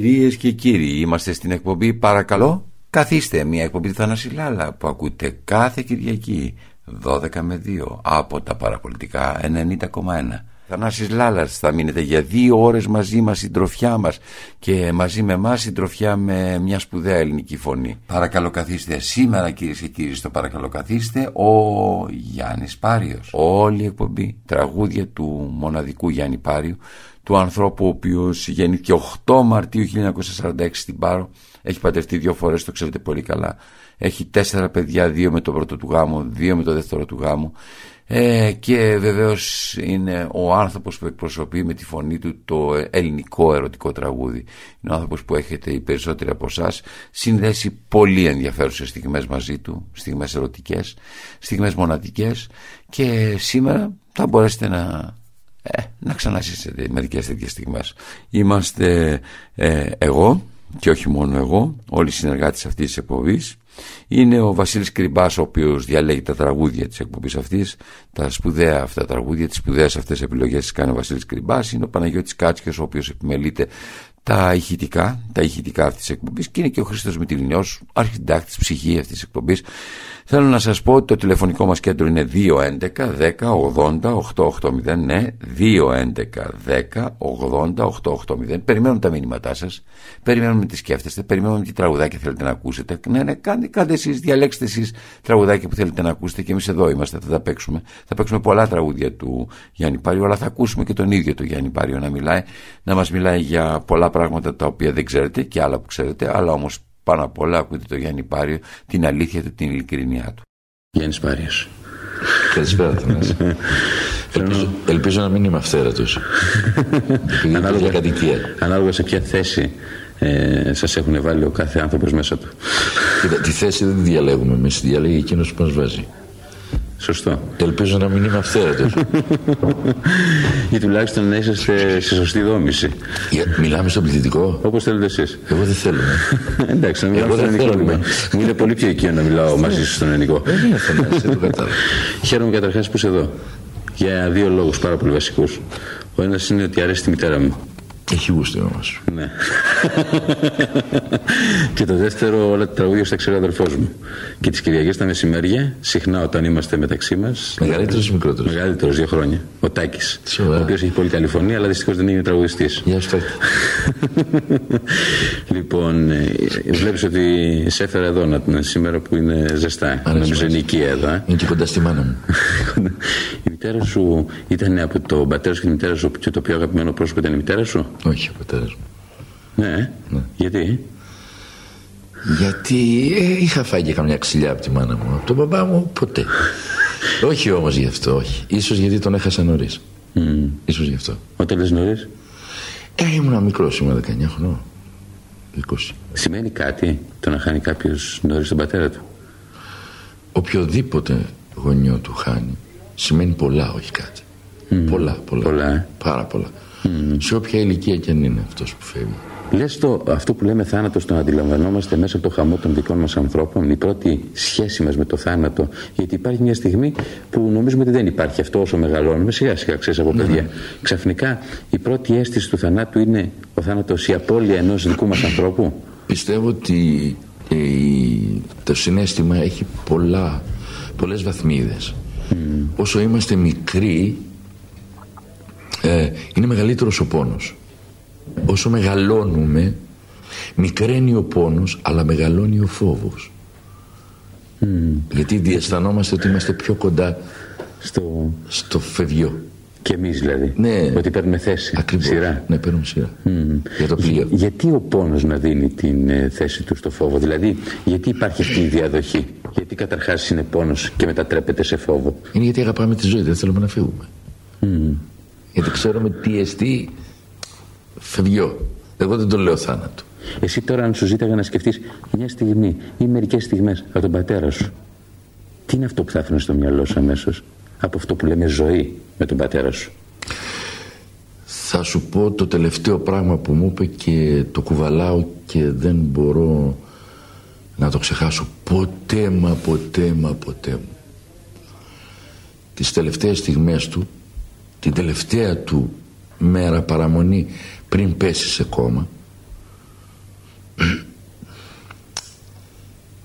Κυρίες και κύριοι, είμαστε στην εκπομπή Παρακαλώ Καθίστε, μια εκπομπή Θανάση Λάλα που ακούτε κάθε Κυριακή 12 με 2 από τα παραπολιτικά 90,1. Θανάσης Λάλας θα μείνετε για δύο ώρες μαζί μας στην τροφιά μας και μαζί με εμάς στην τροφιά με μια σπουδαία ελληνική φωνή. Παρακαλώ καθίστε σήμερα κυρίες και κύριοι στο παρακαλώ καθίστε ο Γιάννης Πάριος. Όλη η εκπομπή τραγούδια του μοναδικού Γιάννη Πάριου του ανθρώπου ο οποίος γεννήθηκε 8 Μαρτίου 1946 στην Πάρο. Έχει παντρευτεί δύο φορές, το ξέρετε πολύ καλά. Έχει τέσσερα παιδιά, δύο με το πρώτο του γάμου δύο με το δεύτερο του γάμου ε, και βεβαίως είναι ο άνθρωπος που εκπροσωπεί με τη φωνή του το ελληνικό ερωτικό τραγούδι. Είναι ο άνθρωπος που έχετε οι περισσότεροι από εσάς. Συνδέσει πολύ ενδιαφέρουσες στιγμές μαζί του στιγμές ερωτικές, στιγμές μοναδικές. Και σήμερα θα μπορέσετε να ε, να ξαναζήσετε μερικές τέτοιες στιγμές. Είμαστε ε, εγώ και όχι μόνο εγώ, όλοι οι συνεργάτες αυτής της εκπομπής. Είναι ο Βασίλης Κρυμπάς ο οποίος διαλέγει τα τραγούδια της εκπομπής αυτής, τα σπουδαία αυτά τραγούδια, τις σπουδαίες αυτές επιλογές τις κάνει ο Βασίλης Κρυμπάς. Είναι ο Παναγιώτης Κάτσιος ο οποίος επιμελείται τα ηχητικά, τα ηχητικά αυτής της εκπομπής και είναι και ο Χρήστος Μητυλινιός, αρχιντάκτης ψυχή αυτής της εκπομπής Θέλω να σας πω ότι το τηλεφωνικό μας κέντρο είναι 211 10 80 880 ναι 211 10 80 880 Περιμένουμε τα μήνυματά σας Περιμένουμε τι σκέφτεστε Περιμένουμε τι τραγουδάκια θέλετε να ακούσετε. Ναι ναι κάντε, κάντε εσείς διαλέξτε εσείς τραγουδάκια που θέλετε να ακούσετε Και εμείς εδώ είμαστε θα τα παίξουμε. Θα παίξουμε πολλά τραγούδια του Γιάννη Πάριο Αλλά θα ακούσουμε και τον ίδιο του Γιάννη Πάριο να μιλάει Να μας μιλάει για πολλά πράγματα τα οποία δεν ξέρετε Και άλλα που ξέρετε Αλλά όμως πάνω απ' όλα ακούτε το Γιάννη Πάριο την αλήθεια του, την ειλικρινιά του. Γιάννης Πάριος. Καλησπέρα Θανάση. ελπίζω, ελπίζω να μην είμαι αυθαίρετος. ανάλογα, κατοικία. ανάλογα σε ποια θέση ε, σας έχουν βάλει ο κάθε άνθρωπος μέσα του. Κοίτα, τη θέση δεν τη διαλέγουμε εμείς, τη διαλέγει εκείνος που μας βάζει. Σωστό. Ελπίζω να μην είμαι αυθαίρετο. ή τουλάχιστον να είσαστε σε σωστή δόμηση. μιλάμε στον πληθυντικό. Όπως θέλετε εσείς. Εγώ δεν θέλω. Εντάξει, να μιλάω στον ελληνικό. Μου είναι πολύ πιο οικείο να μιλάω μαζί σας στον ελληνικό. Δεν είναι θέμα, δεν το κατάλαβα. Χαίρομαι καταρχάς που είσαι εδώ. Για δύο λόγους πάρα πολύ βασικούς. Ο ένας είναι ότι αρέσει τη μητέρα μου. Έχει γούστο όμω. Ναι. και το δεύτερο, όλα τα τραγούδια στα ξέρει ο αδερφός μου. Και τις Κυριακές τα μεσημέρια, συχνά όταν είμαστε μεταξύ μας. Μεγαλύτερος ή μικρότερος; Μεγαλύτερος, δύο χρόνια. Ο Τάκης. Ο οποίος έχει πολύ καλή φωνή, αλλά δυστυχώς δεν είναι τραγουδιστής. Γεια σου, Λοιπόν, ε, βλέπεις ότι σε έφερα εδώ να, σήμερα που είναι ζεστά. Νομίζω είναι οικία εδώ. Είναι και κοντά στη μάνα μου. η μητέρα σου ήταν από τον πατέρας σου και τη μητέρα σου και το πιο αγαπημένο πρόσωπο ήταν η μητέρα σου; Όχι, ο πατέρα μου. Ναι. ναι. Γιατί; Γιατί ε, είχα φάει και καμιά ξυλιά από τη μάνα μου. Από τον μπαμπά μου ποτέ. όχι όμως γι' αυτό, όχι. Ίσως γιατί τον έχασα νωρίς. Mm. Ίσως γι' αυτό. Όταν λες νωρίς; Ε, ήμουν μικρός, ήμουν 19 χρονών. 20. Σημαίνει κάτι το να χάνει κάποιος νωρίς τον πατέρα του; Οποιοδήποτε γονιό του χάνει σημαίνει πολλά, όχι κάτι. Mm. Πολλά, πολλά. πολλά ε. Πάρα πολλά. Mm. Σε όποια ηλικία και αν είναι αυτός που φεύγει. Λες το, αυτό που λέμε θάνατο το αντιλαμβανόμαστε μέσα από το χαμό των δικών μας ανθρώπων, η πρώτη σχέση μας με το θάνατο, γιατί υπάρχει μια στιγμή που νομίζουμε ότι δεν υπάρχει αυτό όσο μεγαλώνουμε, σιγά σιγά ξέρεις από ναι, παιδιά. Ναι. Ξαφνικά η πρώτη αίσθηση του θανάτου είναι ο θάνατος η απώλεια ενός δικού μας ανθρώπου. Πιστεύω ότι ε, το συνέστημα έχει πολλά, πολλές βαθμίδες. Mm. Όσο είμαστε μικροί ε, είναι μεγαλύτερος ο πόνος όσο μεγαλώνουμε μικραίνει ο πόνος αλλά μεγαλώνει ο φόβος mm. γιατί διαισθανόμαστε ότι είμαστε πιο κοντά στο, στο φευγιό και εμείς δηλαδή. Ναι. Ότι παίρνουμε θέση. Ακριβώς. Σειρά. Ναι, παίρνουμε σειρά. Mm. Για το πλοίο. γιατί ο πόνος να δίνει την ε, θέση του στο φόβο, Δηλαδή, γιατί υπάρχει αυτή η διαδοχή; Γιατί καταρχάς είναι πόνος και μετατρέπεται σε φόβο; Είναι γιατί αγαπάμε τη ζωή, δεν θέλουμε να φύγουμε. Mm. Γιατί ξέρουμε τι εστί φευγιό. Εγώ δεν το λέω θάνατο. Εσύ τώρα αν σου ζήταγα να σκεφτείς μια στιγμή ή μερικές στιγμές από τον πατέρα σου τι είναι αυτό που θα έφερε στο μυαλό σου αμέσως από αυτό που λέμε ζωή με τον πατέρα σου; Θα σου πω το τελευταίο πράγμα που μου είπε και το κουβαλάω και δεν μπορώ να το ξεχάσω ποτέ μα ποτέ μα ποτέ μου. Τις τελευταίες στιγμές του, την τελευταία του μέρα παραμονή πριν πέσει σε κόμμα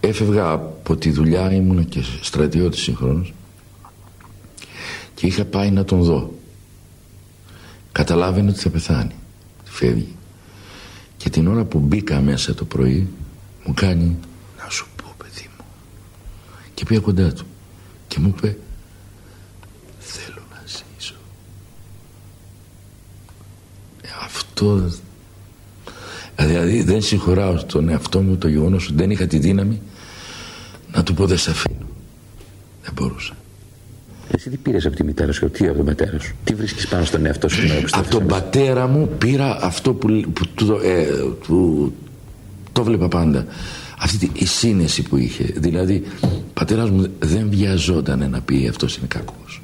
έφευγα από τη δουλειά ήμουν και στρατιώτης συγχρόνως και είχα πάει να τον δω. Καταλάβαινε ότι θα πεθάνει φεύγει. Και την ώρα που μπήκα μέσα το πρωί μου κάνει να σου πω παιδί μου και πήγα κοντά του και μου είπε αυτός δηλαδή δεν συγχωράω στον εαυτό μου το γεγονός ότι δεν είχα τη δύναμη να του πω δεν σε αφήνω δεν μπορούσα εσύ τι πήρες από τη μητέρα σου, τι από τον πατέρα σου, τι βρίσκεις πάνω στον εαυτό σου. από τον πατέρα μου πήρα αυτό που, που, που, ε, που το βλέπα πάντα. Αυτή η σύνεση που είχε. Δηλαδή, ο πατέρας μου δεν βιαζόταν να πει αυτός είναι κακός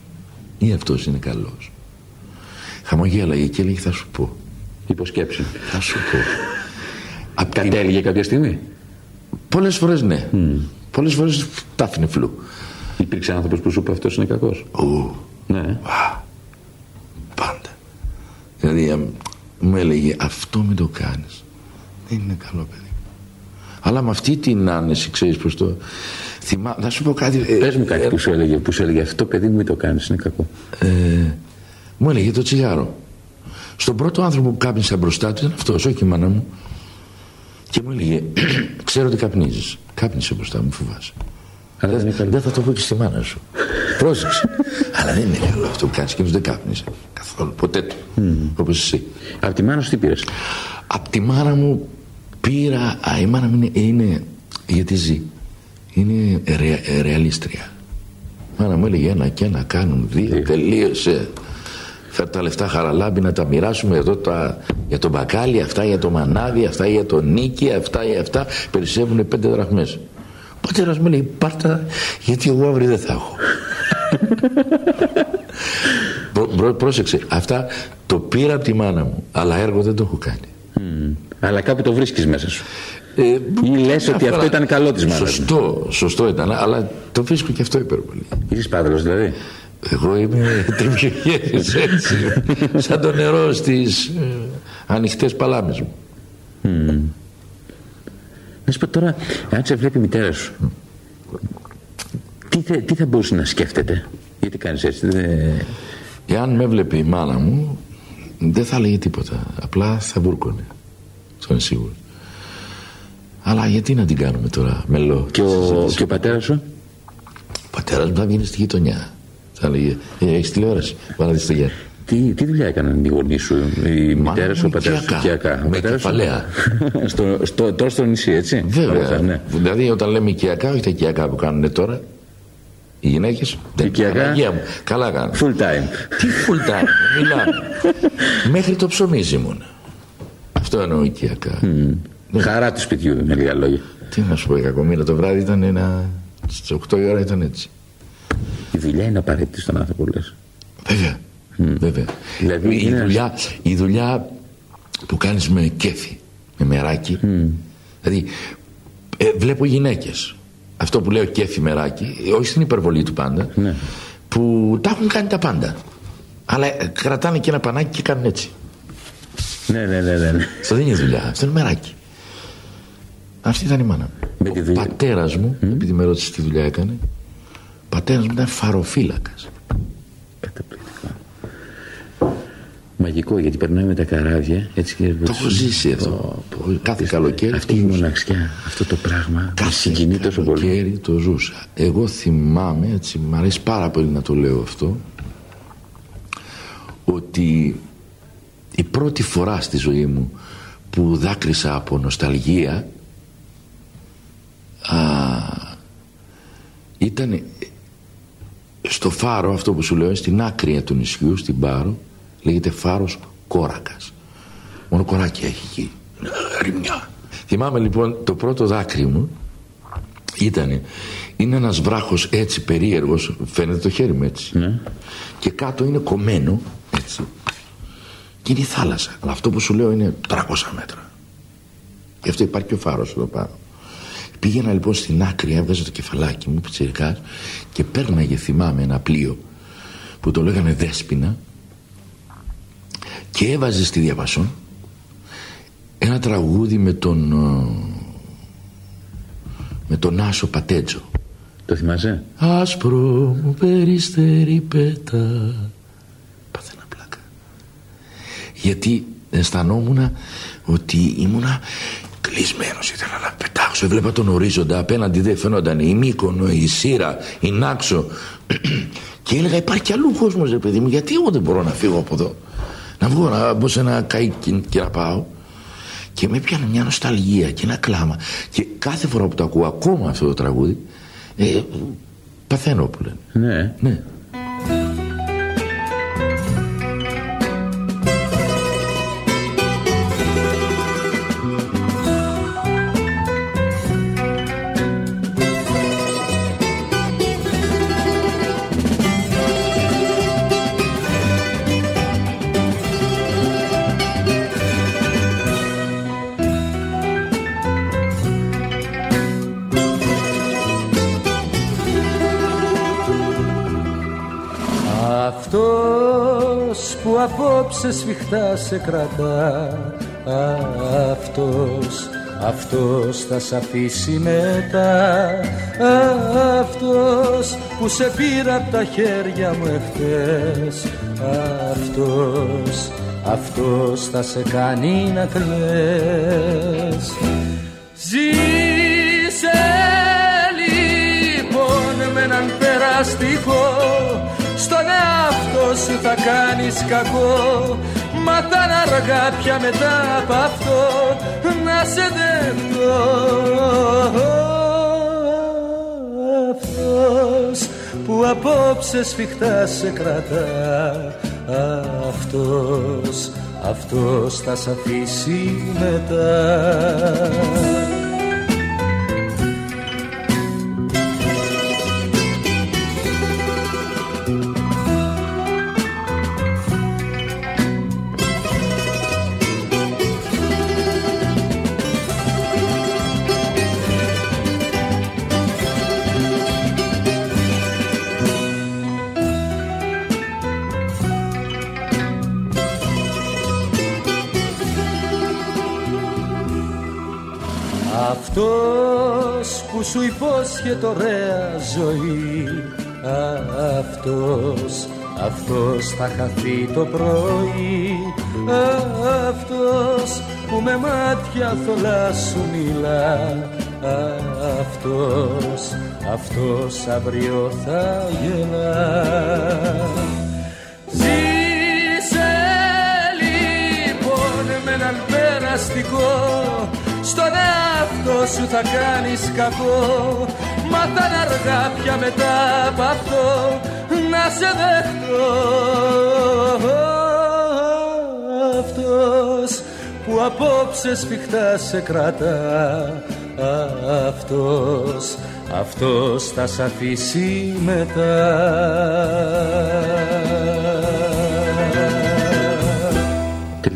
ή αυτός είναι καλός. Χαμογέλαγε και έλεγε θα σου πω. Υποσκέψη. Θα σου πω. Απ Κατέληγε κάποια στιγμή. Πολλές φορές ναι. Mm. Πολλές φορές τα άφηνε φλού. Υπήρξε άνθρωπος που σου είπε αυτός είναι κακός. Ναι. Α, πάντα. Δηλαδή μου έλεγε αυτό μην το κάνεις. Δεν είναι καλό παιδί. Αλλά με αυτή την άνεση, ξέρεις πώς το. Θυμά... Να σου πω κάτι. Ε, Πες μου κάτι ε, που, σου έλεγε, που σου έλεγε αυτό παιδί μου μην το κάνεις, είναι κακό. Ε, μου έλεγε το τσιγάρο. Στον πρώτο άνθρωπο που κάπνισε μπροστά του ήταν αυτός, όχι η μάνα μου. Και μου έλεγε, ξέρω ότι καπνίζεις. Κάπνισε μπροστά μου, φοβάσαι. Αλλά δεν, δεν θα το πω και στη μάνα σου. Πρόσεξε. Αλλά δεν είναι καλό αυτό που κάνεις και δεν κάπνιζε. Καθόλου. Ποτέ του. Mm. Όπως εσύ. Από τη μάνα σου τι πήρες; Από τη μάνα μου πήρα. Α, η μάνα μου είναι, είναι γιατί ζει. Είναι ρε, ρεαλίστρια. Η μάνα μου έλεγε ένα και ένα κάνουν δύο. Τελείωσε. Φέρ τα λεφτά χαραλάμπη να τα μοιράσουμε εδώ τα, για τον μπακάλι, αυτά για το μανάδι, αυτά για τον νίκη, αυτά για αυτά. Περισσεύουν πέντε δραχμές. Ο πατέρας μου λέει πάρτα γιατί εγώ αύριο δεν θα έχω. πρόσεξε, αυτά το πήρα από τη μάνα μου, αλλά έργο δεν το έχω κάνει. Mm. Αλλά κάπου το βρίσκεις μέσα σου. Ε, Ή λες ότι αυτό ήταν καλό της μάνας Σωστό, σωστό ήταν, αλλά το βρίσκω και αυτό υπερβολή. Είσαι πάδελος δηλαδή. Εγώ είμαι τριμιογέρης έτσι, σαν το νερό στις ε, ανοιχτές παλάμες μου. Mm. Να σου πω τώρα, αν σε βλέπει η μητέρα σου, τι, τι θα μπορούσε να σκέφτεται, γιατί κάνεις έτσι. Δε... Εάν με βλέπει η μάνα μου, δεν θα έλεγε τίποτα. Απλά θα βούρκωνε. Αυτό είναι σίγουρο. Αλλά γιατί να την κάνουμε τώρα, μελό; Και ο, και ο πατέρας σου; Ο πατέρας μου θα βγει στη γειτονιά. Θα έλεγε, «Ε, έχεις τηλεόραση, βάλα τη στο γέρο. Τι, τι δουλειά έκαναν οι γονείς σου, η μητέρα σου, ο πατέρας σου, οικιακά. Με κεφαλαία. στο, στο, τώρα στο νησί, έτσι; Βέβαια. ναι. Δηλαδή, όταν λέμε οικιακά, όχι τα οικιακά που κάνουν τώρα, οι γυναίκες. Οικιακά; Μου. Καλά κάνουν. Full time. Τι full time, μιλάμε. Μέχρι το ψωμί ήμουν. Αυτό εννοώ οικιακά. Mm. Ναι. Χαρά του σπιτιού, με λίγα λόγια. Τι να σου πω, η κακομοίρα το βράδυ ήταν ένα. Στις 8 η ώρα ήταν έτσι. Η δουλειά είναι απαραίτητη στον άνθρωπο, λες. Βέβαια. Mm. Βέβαια. Δηλαδή, η, δουλειά, η δουλειά που κάνεις με κέφι, με μεράκι, mm. δηλαδή ε, βλέπω γυναίκες, αυτό που λέω κέφι μεράκι, όχι στην υπερβολή του πάντα, ναι. που τα έχουν κάνει τα πάντα. Αλλά ε, κρατάνε και ένα πανάκι και κάνουν έτσι. Ναι, ναι, ναι. ναι. Αυτό δεν είναι δουλειά, αυτό είναι μεράκι. Αυτή ήταν η μάνα μου. Ο πατέρας μου, mm. επειδή με ρώτησε τι δουλειά έκανε, ο πατέρας μου ήταν φαροφύλακας. Μαγικό γιατί περνάει με τα καράβια. Έτσι και το έχω ζήσει αυτό. Το, κάθε καλοκαίρι. Αυτή η μοναξιά, αυτό το πράγμα. Κάθε συγκινεί τόσο πολύ. το ζούσα. Εγώ θυμάμαι, έτσι, μου αρέσει πάρα πολύ να το λέω αυτό, ότι η πρώτη φορά στη ζωή μου που δάκρυσα από νοσταλγία α, ήταν στο φάρο αυτό που σου λέω στην άκρη του νησιού στην Πάρο λέγεται φάρος κόρακας. Μόνο κοράκια έχει εκεί. Ρημιά. Θυμάμαι λοιπόν το πρώτο δάκρυ μου ήταν είναι ένας βράχος έτσι περίεργος φαίνεται το χέρι μου έτσι. Ναι. και κάτω είναι κομμένο έτσι και είναι η θάλασσα. Αλλά αυτό που σου λέω είναι 300 μέτρα. Γι' αυτό υπάρχει και ο φάρος εδώ πάνω πήγαινα λοιπόν στην άκρη έβγαζα το κεφαλάκι μου πιτσιρικάς και πέρναγε θυμάμαι ένα πλοίο που το λέγανε Δέσποινα και έβαζε στη διαβασόν ένα τραγούδι με τον με τον Άσο Πατέτζο. Το θυμάσαι; Άσπρο μου περιστερή πέτα. Πάθαινα πλάκα. Γιατί αισθανόμουν ότι ήμουνα κλεισμένο ήθελα να πετάξω. Έβλεπα τον ορίζοντα. Απέναντι δεν φαίνονταν η Μύκονο, η Σύρα, η Νάξο. και έλεγα: Υπάρχει κι αλλού κόσμος, ρε παιδί μου. Γιατί εγώ δεν μπορώ να φύγω από εδώ; Να βγω να μπω σε ένα καίκι και να πάω. Και με έπιανε μια νοσταλγία και ένα κλάμα. Και κάθε φορά που το ακούω ακόμα αυτό το τραγούδι, ε, παθαίνω που λένε. Ναι. Ναι. Απόψε σφιχτά σε κρατά. Αυτός, αυτός θα σ' αφήσει μετά. Αυτός που σε πήρα από τα χέρια μου εχθές. Αυτός, αυτός θα σε κάνει να κλαις Ζήσε λοιπόν με έναν περαστικό. Στον εαυτό σου θα κάνεις κακό Μα θα είναι αργά πια μετά από αυτό να σε δεχτώ. Αυτός που απόψε σφιχτά σε κρατά. Αυτός, αυτός θα σ' αφήσει μετά σου υπόσχεται ωραία ζωή. Αυτός, αυτός θα χαθεί το πρωί. Αυτός που με μάτια θολά σου μιλά. Αυτός, αυτός αύριο θα γελά. Ζήσε λοιπόν με έναν περαστικό στον εαυτό σου θα κάνεις κακό. Μα θα είναι αργά πια μετά από αυτό να σε δεχτώ. Αυτός που απόψε σφιχτά σε κρατά. Αυτός, αυτός θα σ' αφήσει μετά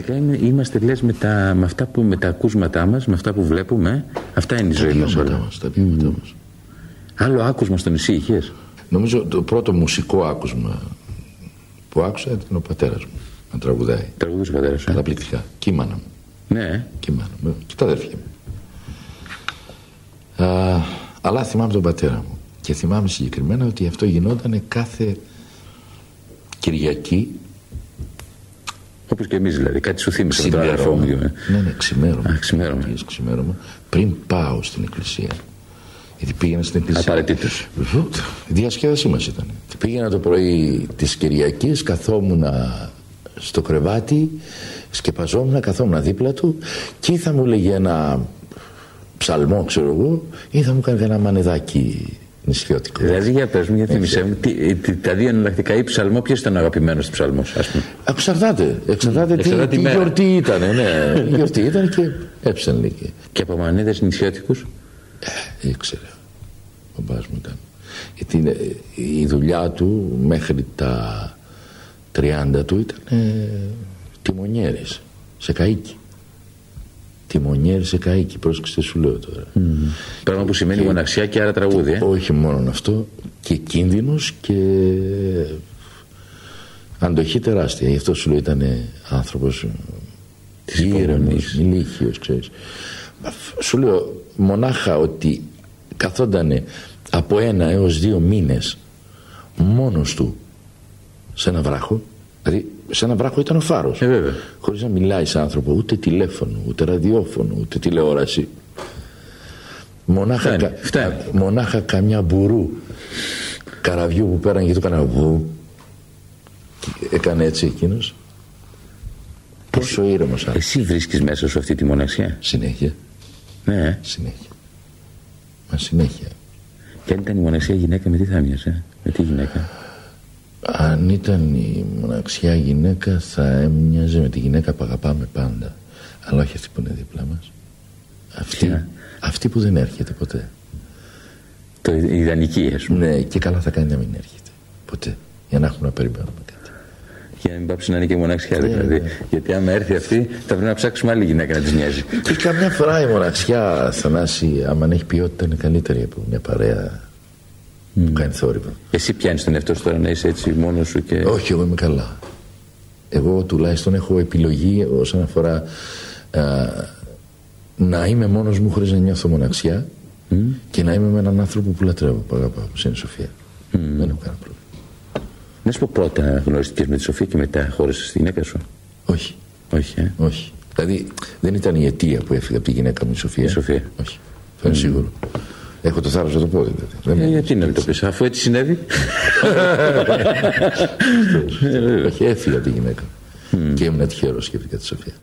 Τελικά είναι, είμαστε λες με, τα, με αυτά που με τα ακούσματά μας, με αυτά που βλέπουμε, αυτά είναι η ζωή μας βιώματά όλα. μας, τα βιώματά μας. Άλλο άκουσμα στο νησί είχες; Νομίζω το πρώτο μουσικό άκουσμα που άκουσα ήταν ο πατέρας μου να τραγουδάει. Τραγουδούσε ο πατέρας σου. ε; Καταπληκτικά. Κείμανα μου. Ναι. Κείμανα μου. Και τα αδέρφια μου. Α, αλλά θυμάμαι τον πατέρα μου. Και θυμάμαι συγκεκριμένα ότι αυτό γινόταν κάθε Κυριακή Όπως και εμείς δηλαδή. Κάτι σου θύμισε με τον αδερφό μου. ξημέρωμα. Ναι, ναι, ξημέρωμα. Α, ξημέρωμα. Πήγες ξημέρωμα. Πριν πάω στην εκκλησία. Γιατί πήγαινα στην εκκλησία. Απαραίτητος. Βεβαίως, Η διασκέδασή μας ήταν. Και Πήγαινα το πρωί τη Κυριακή, καθόμουν στο κρεβάτι, σκεπαζόμουν, καθόμουν δίπλα του και ή θα μου λέγε ένα ψαλμό, ξέρω εγώ, ή θα μου κάνει ένα μανεδάκι νησιώτικο. Δηλαδή για πες μου, για θύμισέ μου, τι- τι- τα δύο εναλλακτικά ή ψαλμό, ποιος ήταν ο αγαπημένος του ψαλμός, ας πούμε; Εξαρτάται. Εξαρτάται τι, Εξαρτάται τι τη μέρα. γιορτή ήταν. Ναι, η γιορτή ήταν και έψανε και Και από μανίδες νησιώτικους; ήξερε. Ο μπάς μου ήταν. Γιατί είναι- η δουλειά του μέχρι τα 30 του ήταν ε, τιμονιέρης σε καΐκι. Τιμονιέρης σε καΐκι. Πρόσεξε τι σου λέω τώρα. Πράγμα που σημαίνει μοναξιά και άρα τραγούδι. Ε. Όχι μόνο αυτό και κίνδυνος και αντοχή τεράστια. Γι' αυτό σου λέω ήταν άνθρωπος της ήρεμος, ηλίχιος, ξέρεις. Σου λέω μονάχα ότι καθόταν από ένα έως δύο μήνες μόνος του σε ένα βράχο δηλαδή σε ένα βράχο ήταν ο φάρος. Ε, χωρίς να μιλάει σε άνθρωπο ούτε τηλέφωνο ούτε ραδιόφωνο ούτε τηλεόραση. Μονάχα, φτάνει, μονάχα καμιά μπουρού καραβιού που πέραν και το έκανα βου. Έκανε έτσι εκείνος. Πόσο ήρεμος Εσύ βρίσκεις μέσα σου αυτή τη μοναξιά; Συνέχεια. Ναι Συνέχεια. Μα συνέχεια. Και αν ήταν η μοναξιά γυναίκα με τι θα μοιάζε Με τι γυναίκα; Αν ήταν η μοναξιά γυναίκα θα έμοιαζε με τη γυναίκα που αγαπάμε πάντα. Αλλά όχι αυτή που είναι δίπλα μας. Αυτή, αυτή που δεν έρχεται ποτέ. Το ιδανική ας πούμε. Ναι και καλά θα κάνει να μην έρχεται. Ποτέ. Για να έχουμε να περιμένουμε για να μην πάψει να είναι και μοναξιά yeah, δηλαδή. Yeah. Γιατί άμα έρθει αυτή, θα πρέπει να ψάξουμε άλλη γυναίκα να της νοιάζει. Και καμιά φορά η μοναξιά, Θανάση, άμα έχει ποιότητα, είναι καλύτερη από μια παρέα mm. που κάνεις θόρυβο. Εσύ πιάνεις τον εαυτό σου τώρα να είσαι έτσι μόνος σου και. Όχι, εγώ είμαι καλά. Εγώ τουλάχιστον έχω επιλογή όσον αφορά α, να είμαι μόνος μου χωρίς να νιώθω μοναξιά mm. και να είμαι με έναν άνθρωπο που λατρεύω, που αγαπάω, που είναι η Σοφία. Mm. Δεν έχω κανένα πρόβλημα. Να σου πω πρώτα γνωριστήκες με τη Σοφία και μετά χώρισες τη γυναίκα σου; Όχι. Όχι, ε; Όχι. Δηλαδή δεν ήταν η αιτία που έφυγε από τη γυναίκα μου η Σοφία. Η Σοφία. Όχι. Θα είναι mm. σίγουρο. Έχω το θάρρος να το πω δηλαδή. Ε, γιατί να το πεις, αφού έτσι συνέβη. Όχι, έφυγε από τη γυναίκα. Mm. Και ήμουν τυχερός και έφυγε τη Σοφία.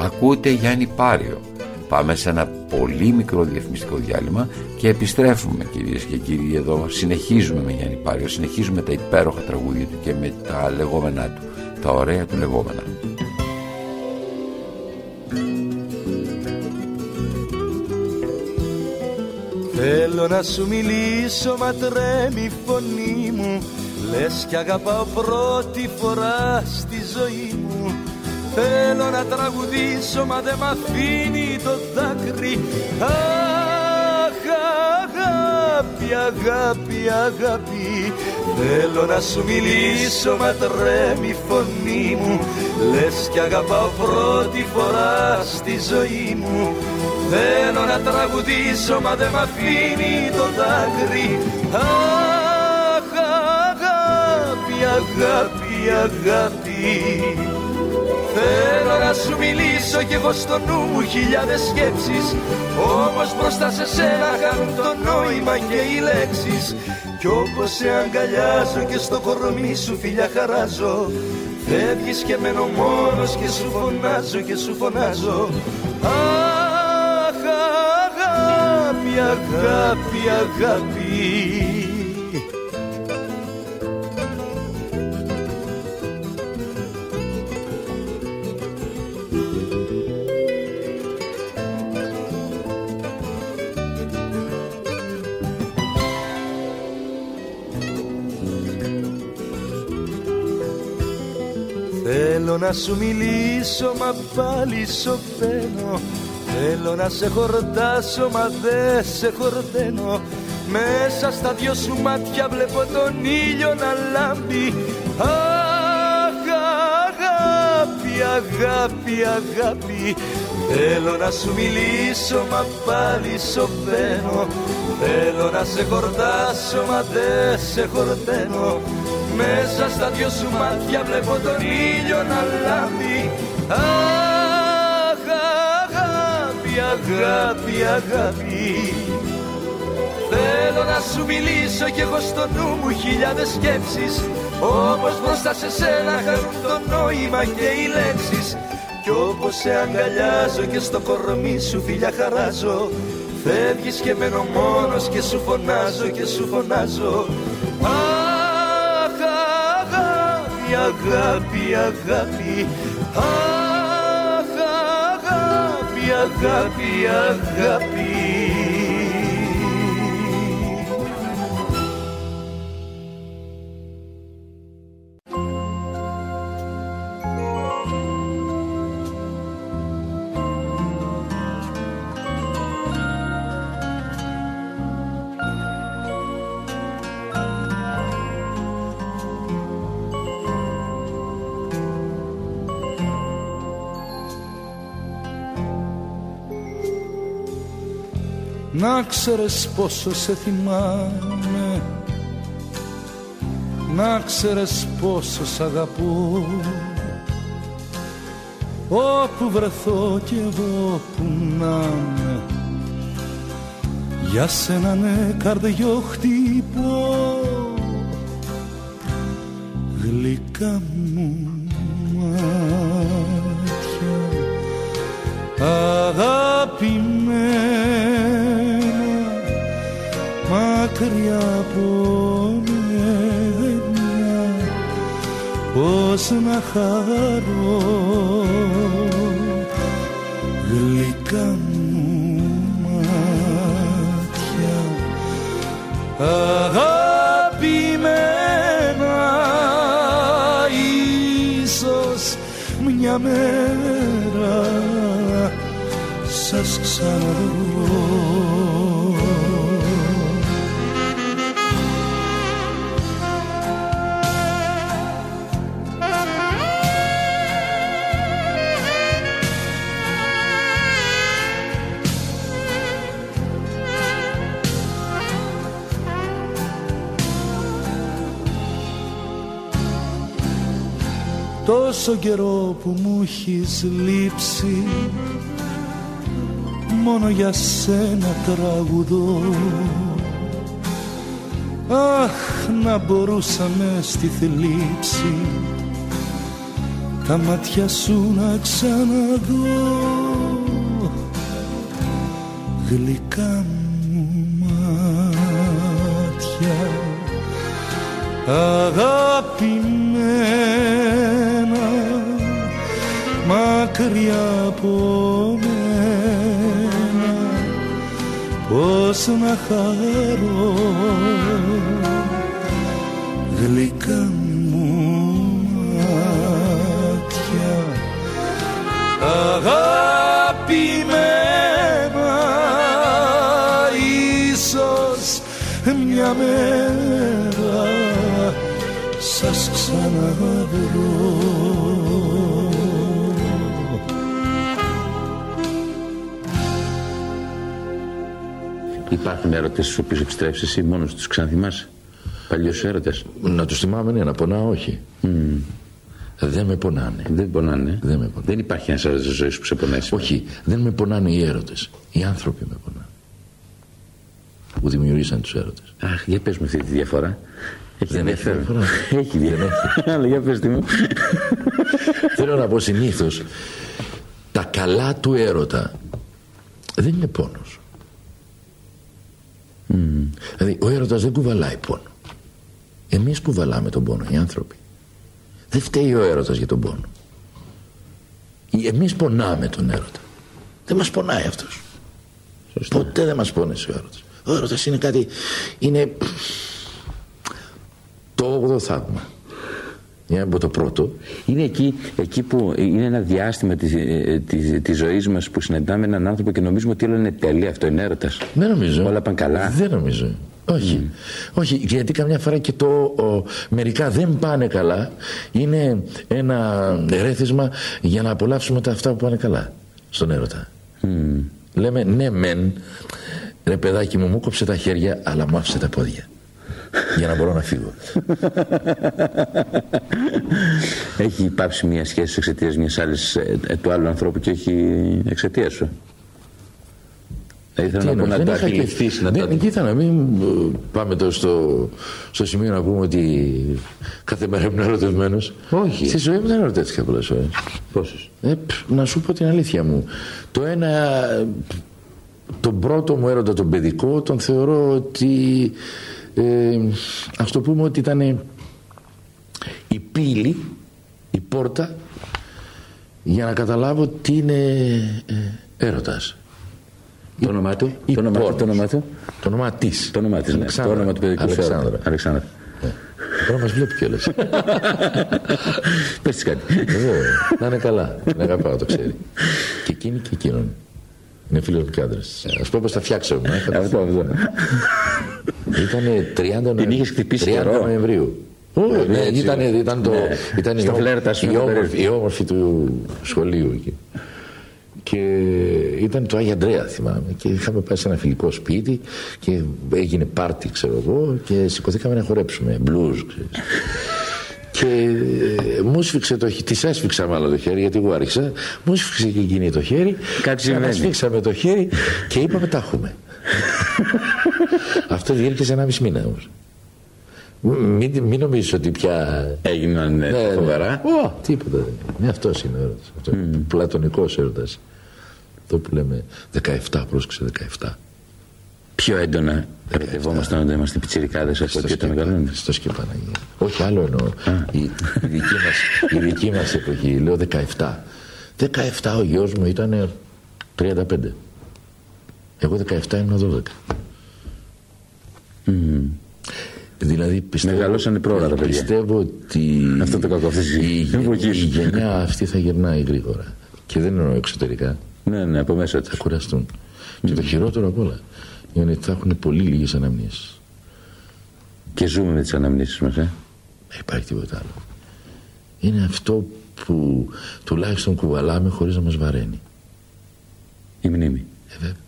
Ακούτε Γιάννη Πάριο Πάμε σε ένα πολύ μικρό διαφημιστικό διάλειμμα και επιστρέφουμε κυρίες και κύριοι εδώ. Συνεχίζουμε με Γιάννη Πάριο, συνεχίζουμε τα υπέροχα τραγούδια του και με τα λεγόμενά του, τα ωραία του λεγόμενα. Θέλω να σου μιλήσω μα τρέμει η φωνή μου. Λες κι αγαπάω πρώτη φορά στη ζωή μου. Θέλω να τραγουδήσω μα δεν μ' αφήνει το δάκρυ. Αχ, αγάπη, αγάπη, αγάπη. Θέλω να σου μιλήσω μα τρέμει η φωνή μου. Λες κι αγαπάω πρώτη φορά στη ζωή μου. Θέλω να τραγουδήσω μα δεν μ' αφήνει το δάκρυ. Αχ, αγάπη, αγάπη, αγάπη Θέλω να σου μιλήσω κι εγώ στο νου μου χιλιάδες σκέψεις. Όμως μπροστά σε σένα χάνουν το νόημα και οι λέξεις. Κι όπως σε αγκαλιάζω και στο κορμί σου φιλιά χαράζω. Φεύγεις και μένω μόνος και σου φωνάζω και σου φωνάζω. Αχ αγάπη, αγάπη, αγάπη Θέλω να σου μιλήσω μα πάλι σωπαίνω Θέλω να σε χορτάσω μα δεν σε χορταίνω. Μέσα στα δυο σου μάτια βλέπω τον ήλιο να λάμπει. Αχ, αγάπη, αγάπη, αγάπη. Θέλω να σου μιλήσω μα πάλι σωπαίνω Θέλω να σε χορτάσω μα δεν σε χορταίνω μέσα στα δυο σου μάτια βλέπω τον ήλιο να λάμπει. Αχ, αγάπη, αγάπη, αγάπη. Θέλω να σου μιλήσω κι έχω στο νου μου χιλιάδες σκέψεις. Όπως μπροστά σε σένα χάνουν το νόημα και οι λέξεις. Κι όπως σε αγκαλιάζω και στο κορμί σου φιλιά χαράζω. Φεύγεις και μένω μόνος και σου φωνάζω και σου φωνάζω αγάπη, αγάπη. Αχ, αγάπη, αγάπη, αγάπη να ξέρεις πόσο σε θυμάμαι. Να ξέρεις πόσο σ' αγαπώ. Όπου βρεθώ κι εγώ που να με για σένα ναι καρδιό χτυπώ. Γλυκά μου χαρώ. Γλυκά μου μάτια μια μέρα σας ξαναδώ τόσο καιρό που μου έχεις λείψει μόνο για σένα τραγουδώ. Αχ να μπορούσαμε στη θλίψη τα μάτια σου να ξαναδώ. Γλυκά μου μάτια αγαπημένα μακριά από μένα. Πως να χαρώ. Γλυκά μου μάτια. Αγαπημένα ίσως μια μέρα. Σας ξαναβρω Υπάρχουν έρωτε στου οποίου επιστρέψεις εσύ μόνος τους ξανθυμάσαι. Παλιούς έρωτες. Να τους θυμάμαι, ναι, να πονάω, όχι. Mm. Δεν με πονάνε. Δεν πονάνε. Δεν, με πονάνε. δεν υπάρχει ένας έρωτας ζωή που σε πονάει. Όχι, δεν με πονάνε οι έρωτες. Οι άνθρωποι με πονάνε. Που δημιουργήσαν τους έρωτες. Αχ, για πες μου αυτή τη διαφορά. Έχει δεν έχει διαφορά. έχει διαφορά. Αλλά για πες μου. Θέλω να πω συνήθως τα καλά του έρωτα δεν είναι πόνος. Mm. Δηλαδή ο έρωτας δεν κουβαλάει πόνο. Εμείς κουβαλάμε τον πόνο, οι άνθρωποι. Δεν φταίει ο έρωτας για τον πόνο. Εμείς πονάμε τον έρωτα. Δεν μας πονάει αυτός. Σωστά. Ποτέ δεν μας πόνεσε ο έρωτας. Ο έρωτας είναι κάτι, είναι το 8ο θαύμα. Για από το πρώτο. Είναι εκεί, εκεί που είναι ένα διάστημα της, ε, της, της ζωής μας που συναντάμε έναν άνθρωπο και νομίζουμε ότι όλα είναι τέλεια. Αυτό είναι έρωτας. Δεν νομίζω. Όλα πάνε καλά. Δεν νομίζω. Όχι. Mm. Όχι, γιατί καμιά φορά και το ο, μερικά δεν πάνε καλά. Είναι ένα ρέθισμα για να απολαύσουμε τα αυτά που πάνε καλά στον έρωτα. Mm. Λέμε ναι μεν, ρε παιδάκι μου μου κόψε τα χέρια αλλά μου άφησε τα πόδια για να μπορώ να φύγω. Έχει υπάψει μια σχέση εξαιτίας μιας άλλης ε, του άλλου ανθρώπου και όχι εξαιτίας σου; Θα ήθελα να πω να το αντιληφθεί. Δεν, κοίτα να μην ε, πάμε τώρα στο, στο σημείο να πούμε ότι κάθε μέρα ήμουν ερωτευμένος. Όχι. Στη ζωή μου δεν ερωτεύτηκα πολλές φορές. Πόσες; Ε, να σου πω την αλήθεια μου. Το ένα. Τον πρώτο μου έρωτα, τον παιδικό, τον θεωρώ ότι ε, ας το πούμε ότι ήταν η πύλη, η πόρτα για να καταλάβω τι είναι ε, έρωτας. Το όνομά του, το όνομά, το όνομά του, το όνομά της. Το όνομά της, ναι. το όνομα του παιδικού Αλεξάνδρα. Αλεξάνδρα. Ε, τώρα μας βλέπει κιόλας. Πες κάτι. Εγώ, να είναι καλά. Να αγαπάω, το ξέρει. Και εκείνη και εκείνον. Είναι φίλος μου και άντρας. Α πως πώ θα φτιάξω. Αυτό, αυτό. Ήταν 30, Νοε... Την είχες χτυπήσει 30 Νοεμβρίου. Oh, ναι, ήταν, ήταν, το, ναι. ήταν η, όμορφη, η, όμορφη, η όμορφη του σχολείου εκεί. και ήταν το Άγια Αντρέα θυμάμαι και είχαμε πάει σε ένα φιλικό σπίτι και έγινε πάρτι ξέρω εγώ και σηκωθήκαμε να χορέψουμε blues ξέρεις. Και ε, μου σφίξε το χέρι, της έσφιξα μάλλον το χέρι γιατί εγώ άρχισα μου σφίξε και εκείνη το χέρι Κάτι σφίξαμε το χέρι και είπαμε τα έχουμε αυτό διήρκησε ένα μισή μήνα όμως μην, μην νομίζεις ότι πια έγιναν ναι, ναι, φοβερά. Ναι. τίποτα. Ναι, αυτός είναι ο έρωτας. Αυτό mm. Πλατωνικός έρωτας. Αυτό που λέμε 17, πρόσεξε 17. Πιο έντονα ερωτευόμασταν όταν είμαστε πιτσιρικάδες από ό,τι όταν μεγαλώνουμε. Στο σκεπαναγία. Όχι άλλο εννοώ. Η, η, δική μας, η δική μας εποχή, λέω 17. 17 ο γιος μου ήταν 35. Εγώ 17 ήμουν 12. Mm. Δηλαδή πιστεύω, Μεγαλώσανε πρόωρα τα παιδιά. Πιστεύω ότι Αυτό το κακό, η, η, η γενιά αυτή θα γερνάει γρήγορα. Και δεν εννοώ εξωτερικά. Ναι, ναι, από μέσα Θα κουραστούν. Και το χειρότερο απ' όλα είναι ότι θα έχουν πολύ λίγες αναμνήσεις. Και ζούμε με τις αναμνήσεις μας, ε. Δεν υπάρχει τίποτα άλλο. Είναι αυτό που τουλάχιστον κουβαλάμε χωρίς να μας βαραίνει. Η μνήμη. Ε, βέβαια.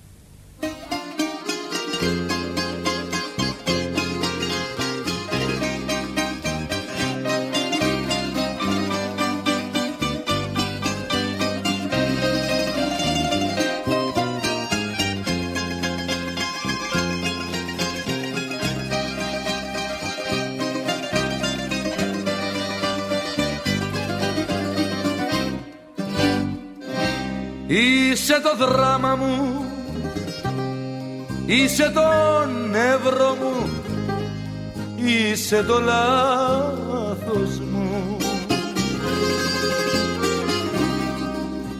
Είσαι το δράμα μου. Είσαι το νεύρο μου. Είσαι το λάθος μου.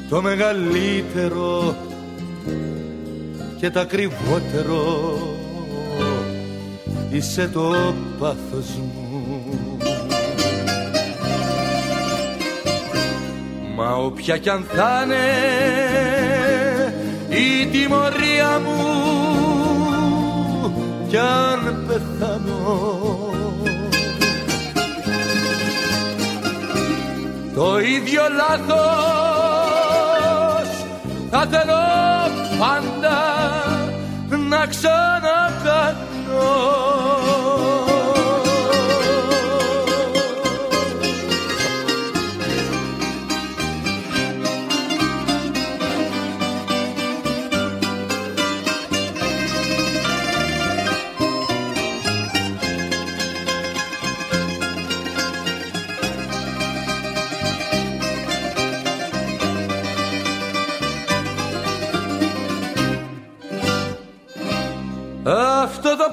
Το μεγαλύτερο και τα κρυβότερο Είσαι το πάθος μου. Μα όποια κι αν θα είναι η τιμωρία μου κι αν πεθάνω. Το ίδιο λάθος θα θέλω πάντα να ξανακάνω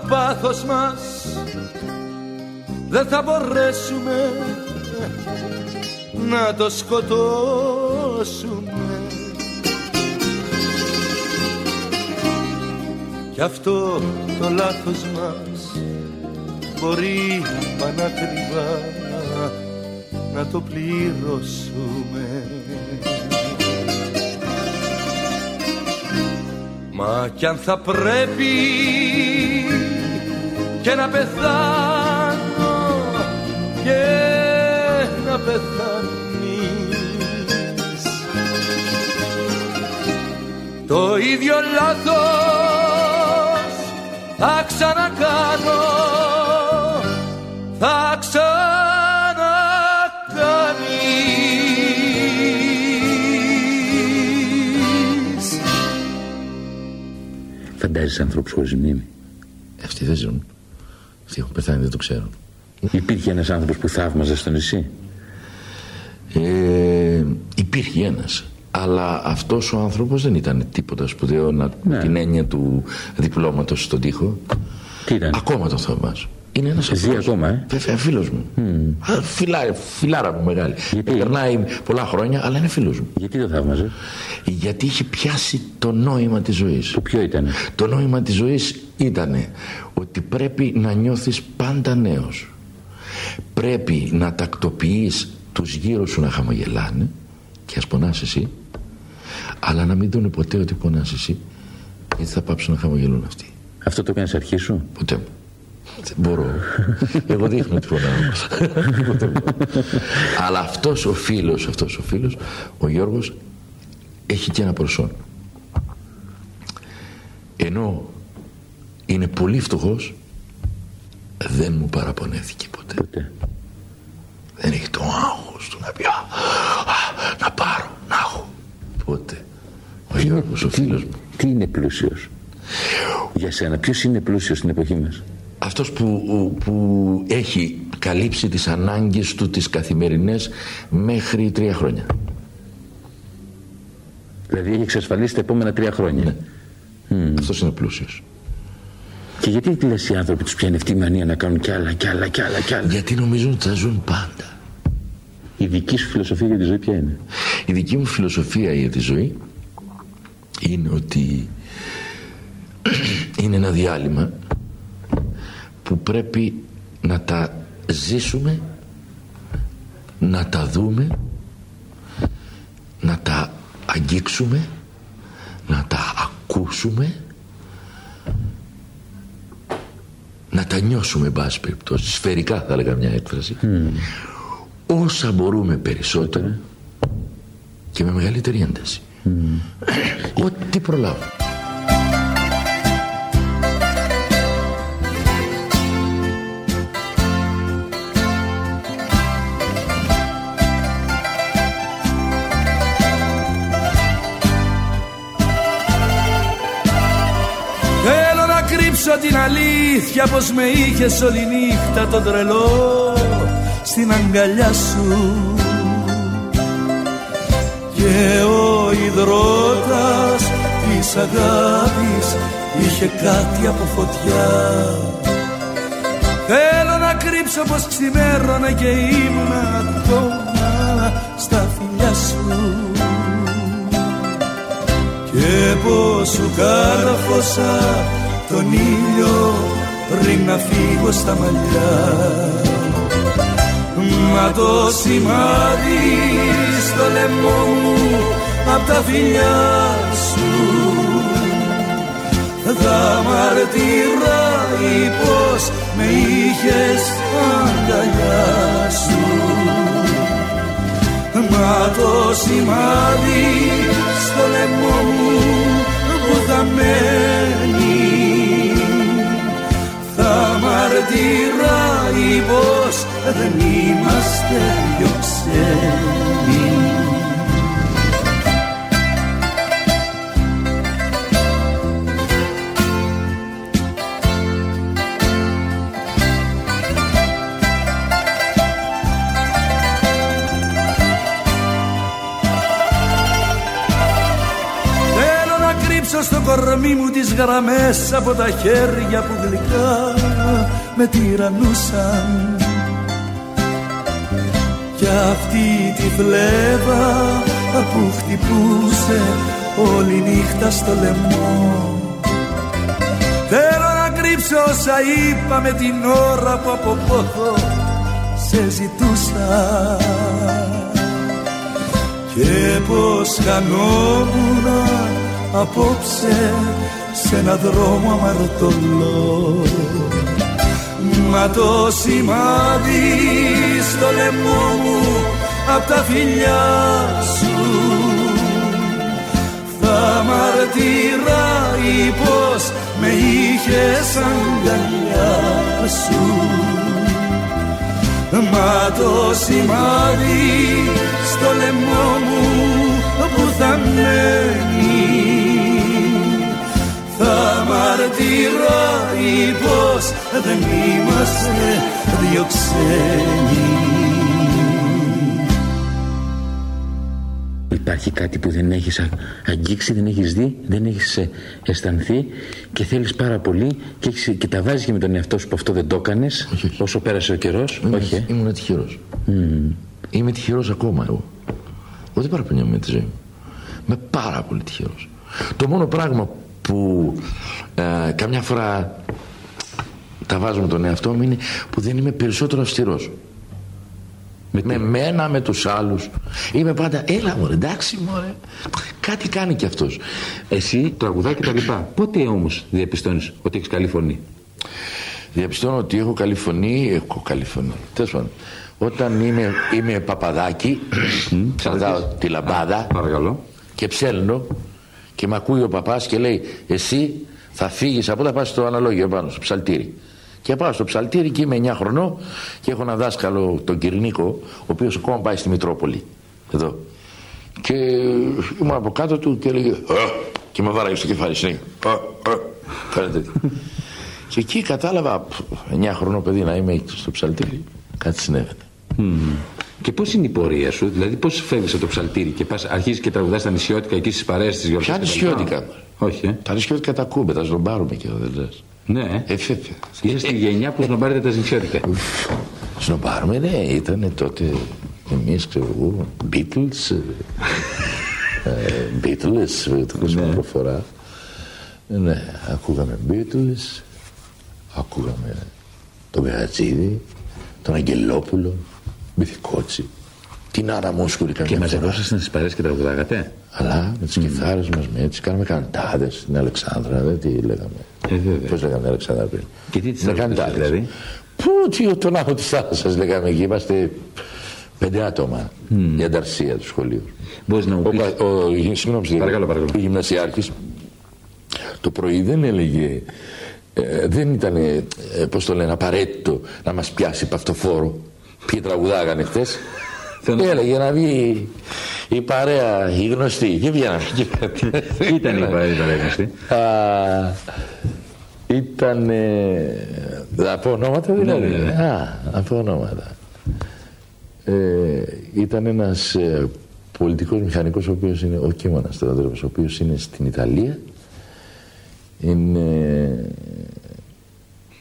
πάθος μας. Δεν θα μπορέσουμε να το σκοτώσουμε. Κι αυτό το λάθος μας μπορεί πανάκριβα να το πληρώσουμε. Μα κι αν θα πρέπει και να πεθάνω και να πεθάνεις το ίδιο λάθος θα ξανακάνω θα ξανακάνεις Φαντάζεσαι ανθρώπους χωρίς μνήμη. Αυτοί δεν ζουν. Αυτοί έχουν πεθάνει, δεν το ξέρουν. Υπήρχε ένας άνθρωπος που θαύμαζε στο νησί; Ε, υπήρχε ένας. Αλλά αυτός ο άνθρωπος δεν ήταν τίποτα σπουδαίο να, Ναι. την έννοια του διπλώματος στον τοίχο. Τι ήταν; Ακόμα τον θαυμάζω. Είναι ένας Ζει απλός- ακόμα, ε; Βέβαια, φίλος μου. Α, φιλά- φιλάρα μου μεγάλη. Γιατί; Περνάει πολλά χρόνια, αλλά είναι φίλος μου. Γιατί το θαύμαζε; Γιατί είχε πιάσει το νόημα της ζωής. Το ποιο ήταν. Το νόημα της ζωής ήταν ότι πρέπει να νιώθεις πάντα νέος. Πρέπει να τακτοποιείς τους γύρω σου να χαμογελάνε και ας πονάς εσύ, αλλά να μην δουν ποτέ ότι πονάς εσύ, γιατί θα πάψουν να χαμογελούν αυτοί. Αυτό το έκανες αρχή σου; Ποτέ. Δεν μπορώ. Εγώ δείχνω ότι πονάω. Ποτέ μπορώ. Αλλά αυτός ο φίλος, αυτός ο φίλος, ο Γιώργος, έχει και ένα προσόν. Ενώ είναι πολύ φτωχός δεν μου παραπονέθηκε ποτέ. Ποτέ. Δεν έχει το άγχος του να πει «Α, να πάρω, να έχω. Ποτέ. Ο Γιώργος ο φίλος μου. Τι είναι πλούσιος; Για σένα, ποιος είναι πλούσιος στην εποχή μας; Αυτός που, που έχει καλύψει τις ανάγκες του τις καθημερινές μέχρι τρία χρόνια. Δηλαδή έχει εξασφαλίσει τα επόμενα τρία χρόνια. Ναι. Αυτός είναι πλούσιος. Και γιατί λες οι άνθρωποι τους πιάνει αυτή η μανία να κάνουν κι άλλα κι άλλα κι άλλα κι άλλα; Γιατί νομίζουν ότι θα ζουν πάντα. Η δική σου φιλοσοφία για τη ζωή ποια είναι; Η δική μου φιλοσοφία για τη ζωή είναι ότι είναι ένα διάλειμμα που πρέπει να τα ζήσουμε να τα δούμε να τα αγγίξουμε να τα ακούσουμε να τα νιώσουμε μπας περιπτώσει. Σφαιρικά θα έλεγα μια έκφραση. Όσα μπορούμε περισσότερο και με μεγαλύτερη ένταση. Ό,τι προλάβουμε να κρύψω την αλήθεια πως με είχες όλη νύχτα τον τρελό στην αγκαλιά σου. Και ο υδρότας της αγάπης είχε κάτι από φωτιά. Θέλω να κρύψω πως ξημέρωνα και ήμουν ακόμα στα φιλιά σου. Και πως σου κάρφωσα τον ήλιο πριν να φύγω στα μαλλιά. Μα το σημάδι στο λαιμό μου απ' τα φιλιά σου. Θα μαρτυράει πως με είχες αγκαλιά σου. Μα το σημάδι στο λαιμό μου που θα μένει θα μαρτυράει πως δεν είμαστε δυο ξένοι στο κορμί μου τις γραμμές από τα χέρια που γλυκά με τυραννούσαν. Κι αυτή τη φλέβα που χτυπούσε όλη νύχτα στο λαιμό. Θέλω να κρύψω όσα είπα με την ώρα που από πόθο σε ζητούσα. Και πως χανόμουν απόψε σε ένα δρόμο αμαρτωλό. Μα το σημάδι στο λαιμό μου απ' τα φιλιά σου θα μαρτυράει πως με είχες αγκαλιά σου. Μα το σημάδι στο λαιμό μου που θα μένει θα μαρτυράει πως δεν είμαστε δυο ξένοι Υπάρχει κάτι που δεν έχεις α- αγγίξει, δεν έχεις δει, δεν έχεις ε, αισθανθεί και θέλεις πάρα πολύ και, έχεις, και τα βάζεις και με τον εαυτό σου που αυτό δεν το έκανες Όχι, όχι. όσο πέρασε ο καιρός. Όχι. ε. Ήμουν τυχερός. Είμαι τυχερός ακόμα εγώ. Εγώ δεν παραπονιάμαι με τη ζωή μου. Είμαι πάρα πολύ τυχερός. Το μόνο πράγμα που ε, καμιά φορά τα βάζω με τον εαυτό μου είναι που δεν είμαι περισσότερο αυστηρός. Με, με μένα, με τους άλλους. Είμαι πάντα, έλα μωρέ, εντάξει μωρέ. Κάτι κάνει κι αυτός. Εσύ τραγουδά και τα λοιπά. Πότε όμως διαπιστώνεις ότι έχεις καλή φωνή; Διαπιστώνω ότι έχω καλή φωνή, έχω καλή φωνή. Τέλος πάντων, όταν είμαι, είμαι παπαδάκι, κρατάω τη λαμπάδα Παρακαλώ. Και ψέλνω και με ακούει ο παπάς και λέει εσύ θα φύγεις από τα πας στο αναλόγιο πάνω στο ψαλτήρι και πάω στο ψαλτήρι και είμαι 9 χρονών και έχω ένα δάσκαλο τον Κυρνίκο ο οποίος ακόμα πάει στη Μητρόπολη εδώ. Και ήμουν από κάτω του και έλεγε και με βάραγε στο κεφάλι συνέχεια φαίνεται και εκεί κατάλαβα 9 χρονών παιδί να είμαι στο ψαλτήρι κάτι συνέβαινε Και πώς είναι η πορεία σου, δηλαδή πώς φεύγεις από το ψαλτήρι και πας, αρχίζεις και τραγουδάς τα νησιώτικα εκεί στις παρέες της γιορτή. Ποια νησιώτικα; Όχι, ε. Τα νησιώτικα τα ακούμε, τα σνομπάρουμε και δεν λες. Ναι, ε. Ε, βέβαια. Είσαι στη γενιά που σνομπάρετε τα νησιώτικα. Σνομπάρουμε, ναι, ήταν τότε εμείς, ξέρω εγώ, Beatles, ε, ε, Beatles, το ακούσαμε προφορά. Ε, Ναι, ακούγαμε Beatles, ακούγαμε τον Γατζίδη, τον Αγγελόπουλο, Μπιθικότσι, την Άρα Μούσκουλη Και καμιά φορά. μαζευόσασταν στι παρέε και τραγουδάγατε; Αλλά με τις κιθάρες μας, με έτσι, κάναμε καντάδες στην Αλεξάνδρα, δεν τι λέγαμε. Ε, βέβαια. Πώς λέγαμε Αλεξάνδρα πριν. Και τι τις Με τραγουδούσες, καντάδες. δηλαδή; Πού, τι, τον άμμο της θάλασσας λέγαμε εκεί, είμαστε πέντε άτομα η ανταρσία του σχολείου. Μπορείς να μου Ο, πεις. πα- ο, ο, συγγνώμη, κύριε, Παρακαλώ, παρακαλώ. ο γυμνασιάρχης το πρωί δεν έλεγε ε, δεν ήταν, ε, πώς το λένε, απαραίτητο να μας πιάσει παυτοφόρο. Ποιοι τραγουδάγανε χτες. Θέλω- Έλεγε να βγει η παρέα, η γνωστή. Και βγαίναμε. Ήταν η παρέμβαση. Α, Ήταν. Ε, θα πω ονόματα δηλαδή. ναι, ναι. Α, θα πω ονόματα. Ε, ήταν ένας ε, πολιτικός μηχανικός ο οποίος είναι ο Κίμωνας Στρατόπουλος, ο οποίος είναι στην Ιταλία. Είναι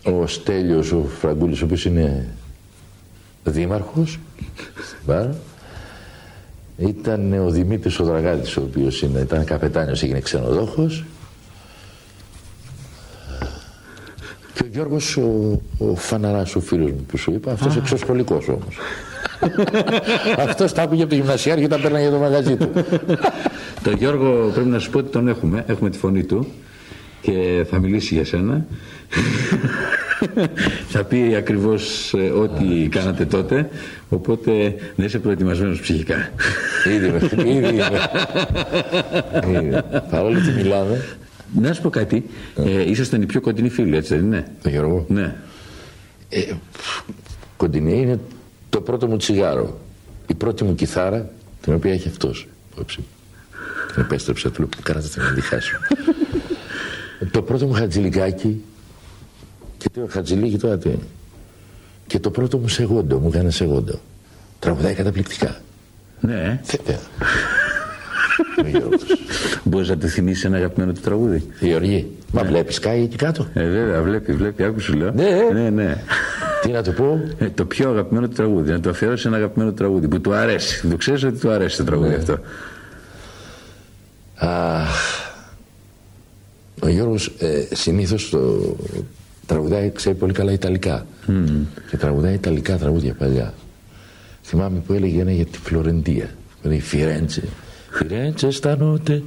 ο Στέλιος ο Φραγκούλης, ο οποίος είναι δήμαρχος στην Πάρα. Ήταν ο Δημήτρης ο Δραγάτης, ο οποίος είναι, ήταν καπετάνιος, έγινε ξενοδόχος. Και ο Γιώργος ο, ο Φαναράς, ο φίλος μου που σου είπα, αυτός εξωσχολικός όμως. αυτός τα άκουγε από το γυμνασιάρι και τα παίρναγε για το μαγαζί του. Το Γιώργο πρέπει να σου πω ότι τον έχουμε. Έχουμε τη φωνή του και θα μιλήσει για σένα. Θα πει ακριβώς ε, ό,τι κάνατε τότε. Οπότε δεν είσαι προετοιμασμένος ψυχικά. ήδη με, ήδη είμαι. Ήδη. Παρόλο που μιλάμε, Να σου πω κάτι. Ε, ήσασταν οι πιο κοντινοί φίλοι, έτσι δεν είναι; το Γιώργο, Ναι. ε, κοντινή είναι το πρώτο μου τσιγάρο. Η πρώτη μου κιθάρα, την οποία έχει αυτός υπόψη. Την επέστρεψε του που κάνατε την αντιχάσω. το πρώτο μου χατζηλικάκι και το χατζηλίκι τώρα τι; Είναι. Και το πρώτο μου σεγόντο, μου έκανε σεγόντο. Τραγουδάει καταπληκτικά. Ναι. Βέβαια. Ο Γιώργος. Μπορείς να τη θυμίσεις ένα αγαπημένο του τραγούδι; Γεωργή, μα βλέπεις κάει εκεί κάτω; Ε, βέβαια, βλέπει, βλέπει, άκου σου λέω. Ναι, ε. ναι. ναι. Τι να το πω, Ε, το πιο αγαπημένο του τραγούδι. Να το αφιερώσει σε ένα αγαπημένο του τραγούδι που του αρέσει. Το ξέρεις ότι του αρέσει το τραγούδι αυτό; Αχ, ο Γιώργος ε, συνήθως το τραγουδάει, ξέρει πολύ καλά Ιταλικά. Και τραγουδάει Ιταλικά τραγούδια παλιά. Θυμάμαι που έλεγε ένα για τη Φλωρεντία. Δηλαδή Φιρέντζε. Φιρέντζε stanotte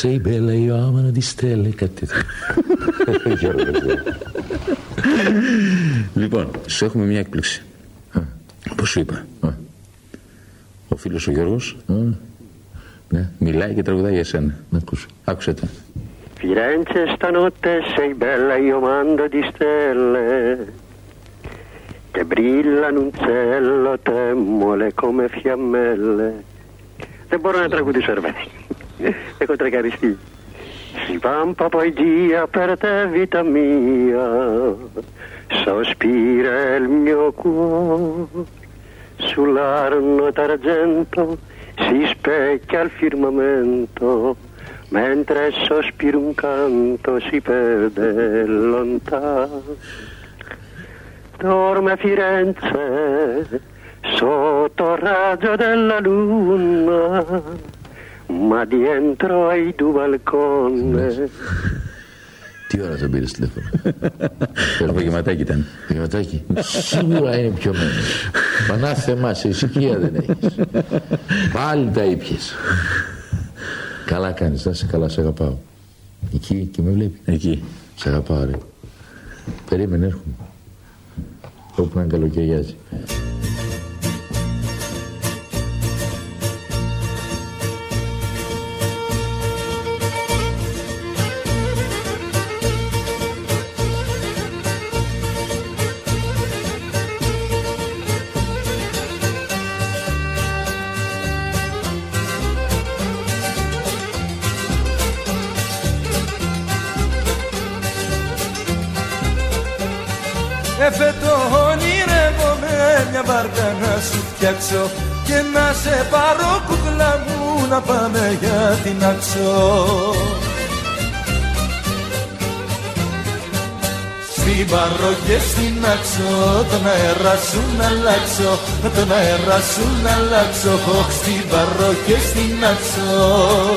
sei bella io amano di stelle κάτι τέτοιο. Ο Γιώργος, ε. Λοιπόν, σου έχουμε μια έκπληξη. Πώς σου είπα; Ο φίλος ο Γιώργος Ναι, μιλάει και τραγουδάει για σένα. να ακούσω. Άκουσε το. Firenze stanotte sei bella, io mando di stelle che brillano un cielo temmole come fiammelle. E buona tragu di cervelli. e contro caristi. Si vampa poi dia per te vita mia, sospira il mio cuore, sull'arno d'argento si specchia il firmamento mentre sospira un canto si perde lontano. Dorme Firenze sotto il raggio della luna, ma dietro ai due balconi Τι ώρα τον πήρες τηλέφωνο; Απογευματάκι ήταν. Γεματάκι, σίγουρα είναι πιωμένος. Μανά θεμάς, σε ησυχία δεν έχεις. Πάλι τα ήπιες. Καλά κάνεις, να είσαι καλά, σε αγαπάω. Εκεί και με βλέπει. Εκεί. Σε αγαπάω ρε. Περίμενε, έρχομαι. Όπου να καλοκαιριάζει. Για την αξό Στην Παρό και στην Αξό τον αέρα σου να αλλάξω τον αέρα σου να αλλάξω. Στην Παρό και στην Αξό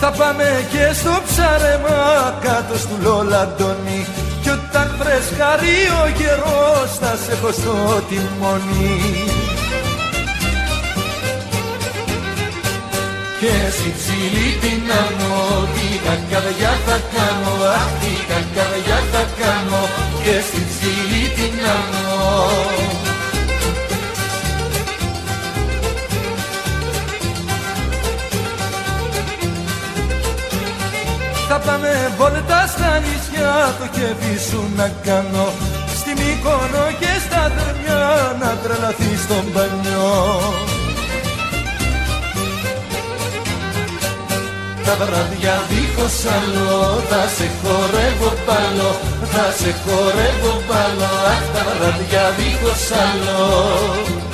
Θα πάμε και στο ψάρεμα κάτω στο Λολαντώνι Κι όταν φρεσκάρει ο καιρός θα σε έχω στο τιμόνι Και στη ψηλή την άμμο τι κακαδιά θα κάνω Αχ τι κακαδιά θα κάνω. Και στη ψηλή την άμμο Θα πάμε βόλτα στα νησιά. Το κέφι σου να κάνω Στη Μύκονο και στα Δερμιά να τρελαθεί στον μπανιό Τα βράδια δίχως άλλο θα σε χορεύω πάλι Θα σε χορεύω πάλι. Αχ τα βράδια δίχως άλλο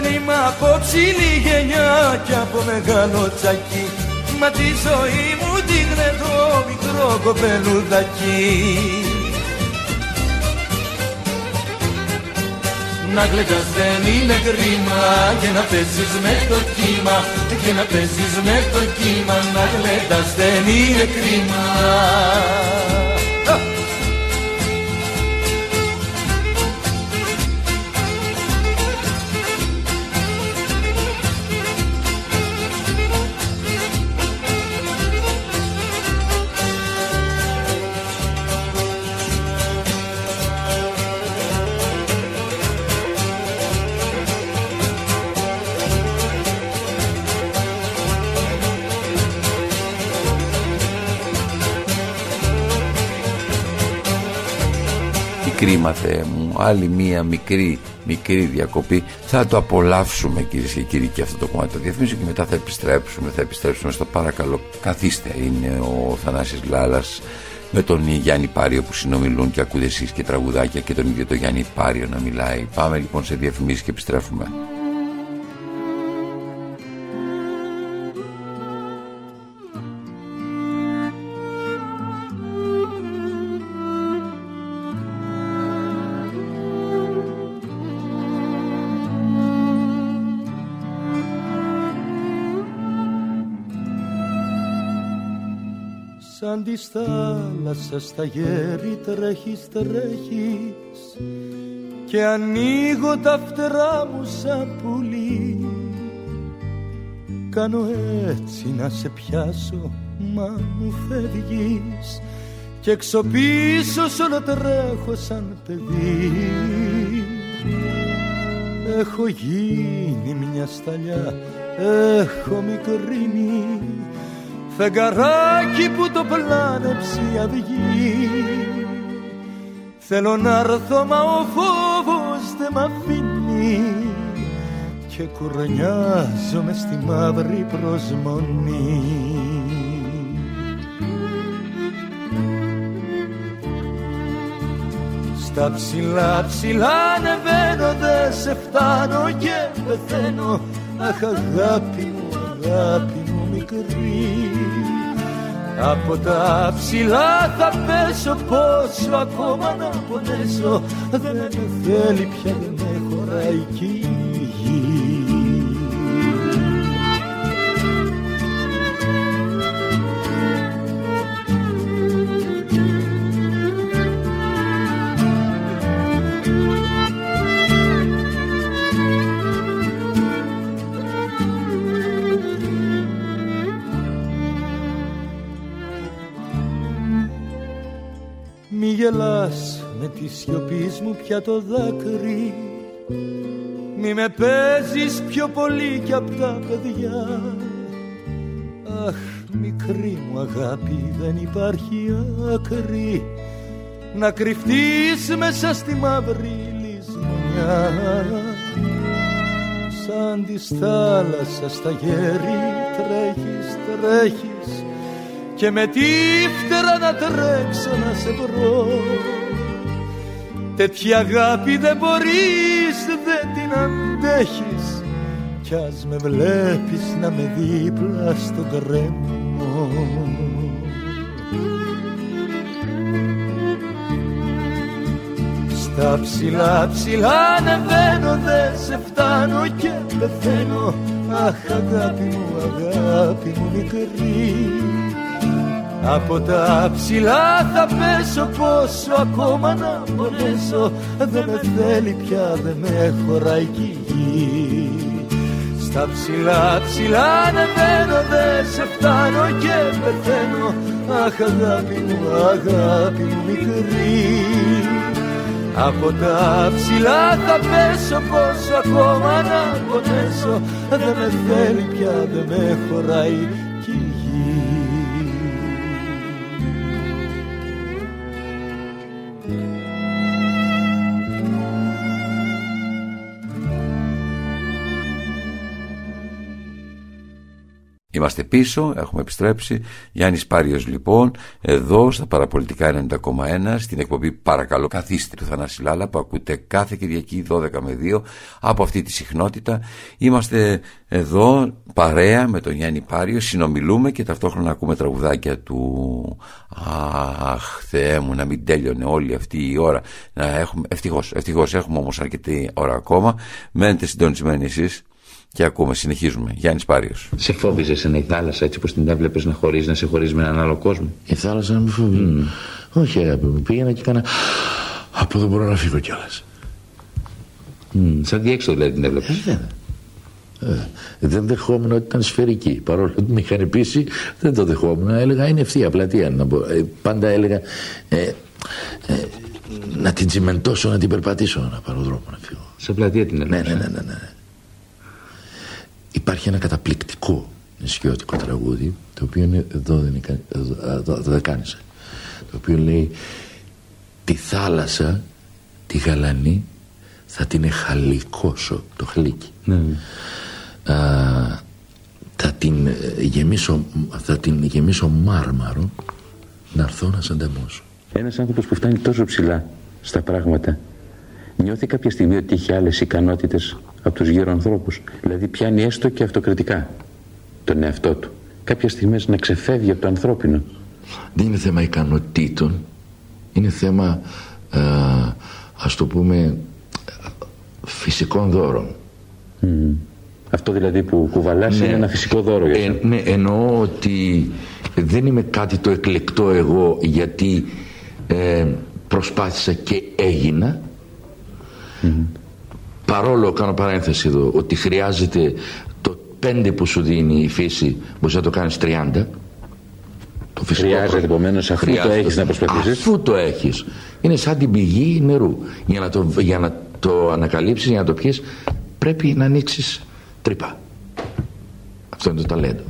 δεν είμαι από ψηλή γενιά και από μεγάλο τσακί. Μα τη ζωή μου την το μικρό κοπελουδάκι. Να γλεντάς δεν είναι κρίμα και να παίζεις με το κύμα. Και να παίζεις με το κύμα να γλεντάς δεν είναι κρίμα κρίμα Θεέ μου άλλη μία μικρή μικρή διακοπή. Θα το απολαύσουμε κυρίες και κύριοι και αυτό το κομμάτι το διαφήμιση και μετά θα επιστρέψουμε θα επιστρέψουμε στο παρακαλώ καθίστε είναι ο Θανάσης Λάλας με τον Γιάννη Πάριο που συνομιλούν και ακούτε εσείς και τραγουδάκια και τον ίδιο τον Γιάννη Πάριο να μιλάει. Πάμε λοιπόν σε διαφημίσεις και επιστρέφουμε σαν της θάλασσας στα γέρι τρέχεις τρέχεις. Και ανοίγω τα φτερά μου σαν πουλί. Κάνω έτσι να σε πιάσω μα μου φεύγεις. Και έξω πίσω σ' όλο τρέχω σαν παιδί. Έχω γίνει μια σταλιά, έχω μικρύνει φεγγαράκι που το πλάνεψε η αυγή Θέλω να έρθω μα ο φόβος δεν μ' αφήνει. Και κουρνιάζομαι στη μαύρη προσμονή. Στα ψηλά ψηλά ανεβαίνω δεν σε φτάνω και πεθαίνω. Αχ αγάπη μου αγάπη μου μικρή από τα ψηλά θα πέσω πόσο ακόμα να πονέσω. Δεν με θέλει πια δεν με χωράει εκεί γελάς με τη σιωπή μου πια το δάκρυ. Μη με παίζεις πιο πολύ κι απ' τα παιδιά. Αχ μικρή μου αγάπη δεν υπάρχει άκρη. Να κρυφτείς μέσα στη μαύρη λησμονιά. Σαν της θάλασσας στα γέρη τρέχεις, τρέχεις και με τη φτερά να τρέξω να σε βρω. Τέτοια αγάπη δεν μπορείς, δεν την αντέχεις. Κι ας με βλέπεις να με δίπλα στον κρέμο Στα ψηλά ψηλά ανεβαίνω δεν σε φτάνω και πεθαίνω. Αχ αγάπη μου αγάπη μου μικρή από τα ψηλά θα πέσω πόσο ακόμα να πονέσω. Δεν με θέλει πια δεν με χωράει η γη. Στα ψηλά ψηλά ανεβαίνω δεν σε φτάνω και πεθαίνω. Αχ αγάπη μου αγάπη μου μικρή. Από τα ψηλά θα πέσω πόσο ακόμα να πονέσω. Δεν με θέλει πια δεν με χωράει Είμαστε πίσω, έχουμε επιστρέψει. Γιάννης Πάριος λοιπόν, εδώ στα παραπολιτικά 90,1 στην εκπομπή Παρακαλώ καθίστε του Θανάση Λάλα που ακούτε κάθε Κυριακή 12 με 2 από αυτή τη συχνότητα. Είμαστε εδώ παρέα με τον Γιάννη Πάριος, συνομιλούμε και ταυτόχρονα ακούμε τραγουδάκια του Αχ Θεέ μου να μην τέλειωνε όλη αυτή η ώρα. Να έχουμε, ευτυχώς, ευτυχώς έχουμε όμως αρκετή ώρα ακόμα. Μένετε συντονισμένοι εσείς και ακούμε, συνεχίζουμε. Γιάννης Πάριος. Σε φόβιζε η θάλασσα έτσι όπω την έβλεπες να χωρίζεις, να σε χωρίζεις με έναν άλλο κόσμο; Η θάλασσα να με φοβεί. Mm. Όχι, αγάπη μου. Πήγαινα και έκανα. Από εδώ μπορώ να φύγω κιόλας. Mm. Σαν διέξοδο δηλαδή την έβλεπες. Ε, δεν δεχόμουν ότι ήταν σφαιρική. Παρόλο που με είχαν πείσει, δεν το δεχόμουν. Έλεγα είναι ευθεία πλατεία. Να ε, πάντα έλεγα ε, ε, να την τσιμεντώσω, να την περπατήσω, να πάρω δρόμο να φύγω. Σε πλατεία την έλεγα. Ναι, ναι, ναι, ναι, ναι. Υπάρχει ένα καταπληκτικό νησιώτικο τραγούδι το οποίο είναι εδώ δεν είναι εδώ, δεν το οποίο λέει τη θάλασσα τη γαλανή θα την εχαλικώσω το χαλίκι ναι. Α, θα την ε, γεμίσω θα την γεμίσω μάρμαρο να έρθω να σε ανταμώσω. Ένας άνθρωπος που φτάνει τόσο ψηλά στα πράγματα νιώθει κάποια στιγμή ότι έχει άλλες ικανότητες από τους γύρω ανθρώπους. Δηλαδή πιάνει έστω και αυτοκριτικά τον εαυτό του. Κάποια στιγμές να ξεφεύγει από το ανθρώπινο. Δεν είναι θέμα ικανοτήτων. Είναι θέμα, α, ας το πούμε, φυσικών δώρων. Αυτό δηλαδή που κουβαλάς ναι. είναι ένα φυσικό δώρο για ε, Ναι, εννοώ ότι δεν είμαι κάτι το εκλεκτό εγώ γιατί ε, προσπάθησα και έγινα παρόλο κάνω παρένθεση εδώ ότι χρειάζεται το 5 που σου δίνει η φύση μπορείς να το κάνεις 30 το χρειάζεται επομένως αφού το έχεις να προσπαθήσεις. Αφού το έχεις. Είναι σαν την πηγή νερού. Για να το, για να το ανακαλύψεις για να το πιεις πρέπει να ανοίξεις τρύπα. Αυτό είναι το ταλέντο.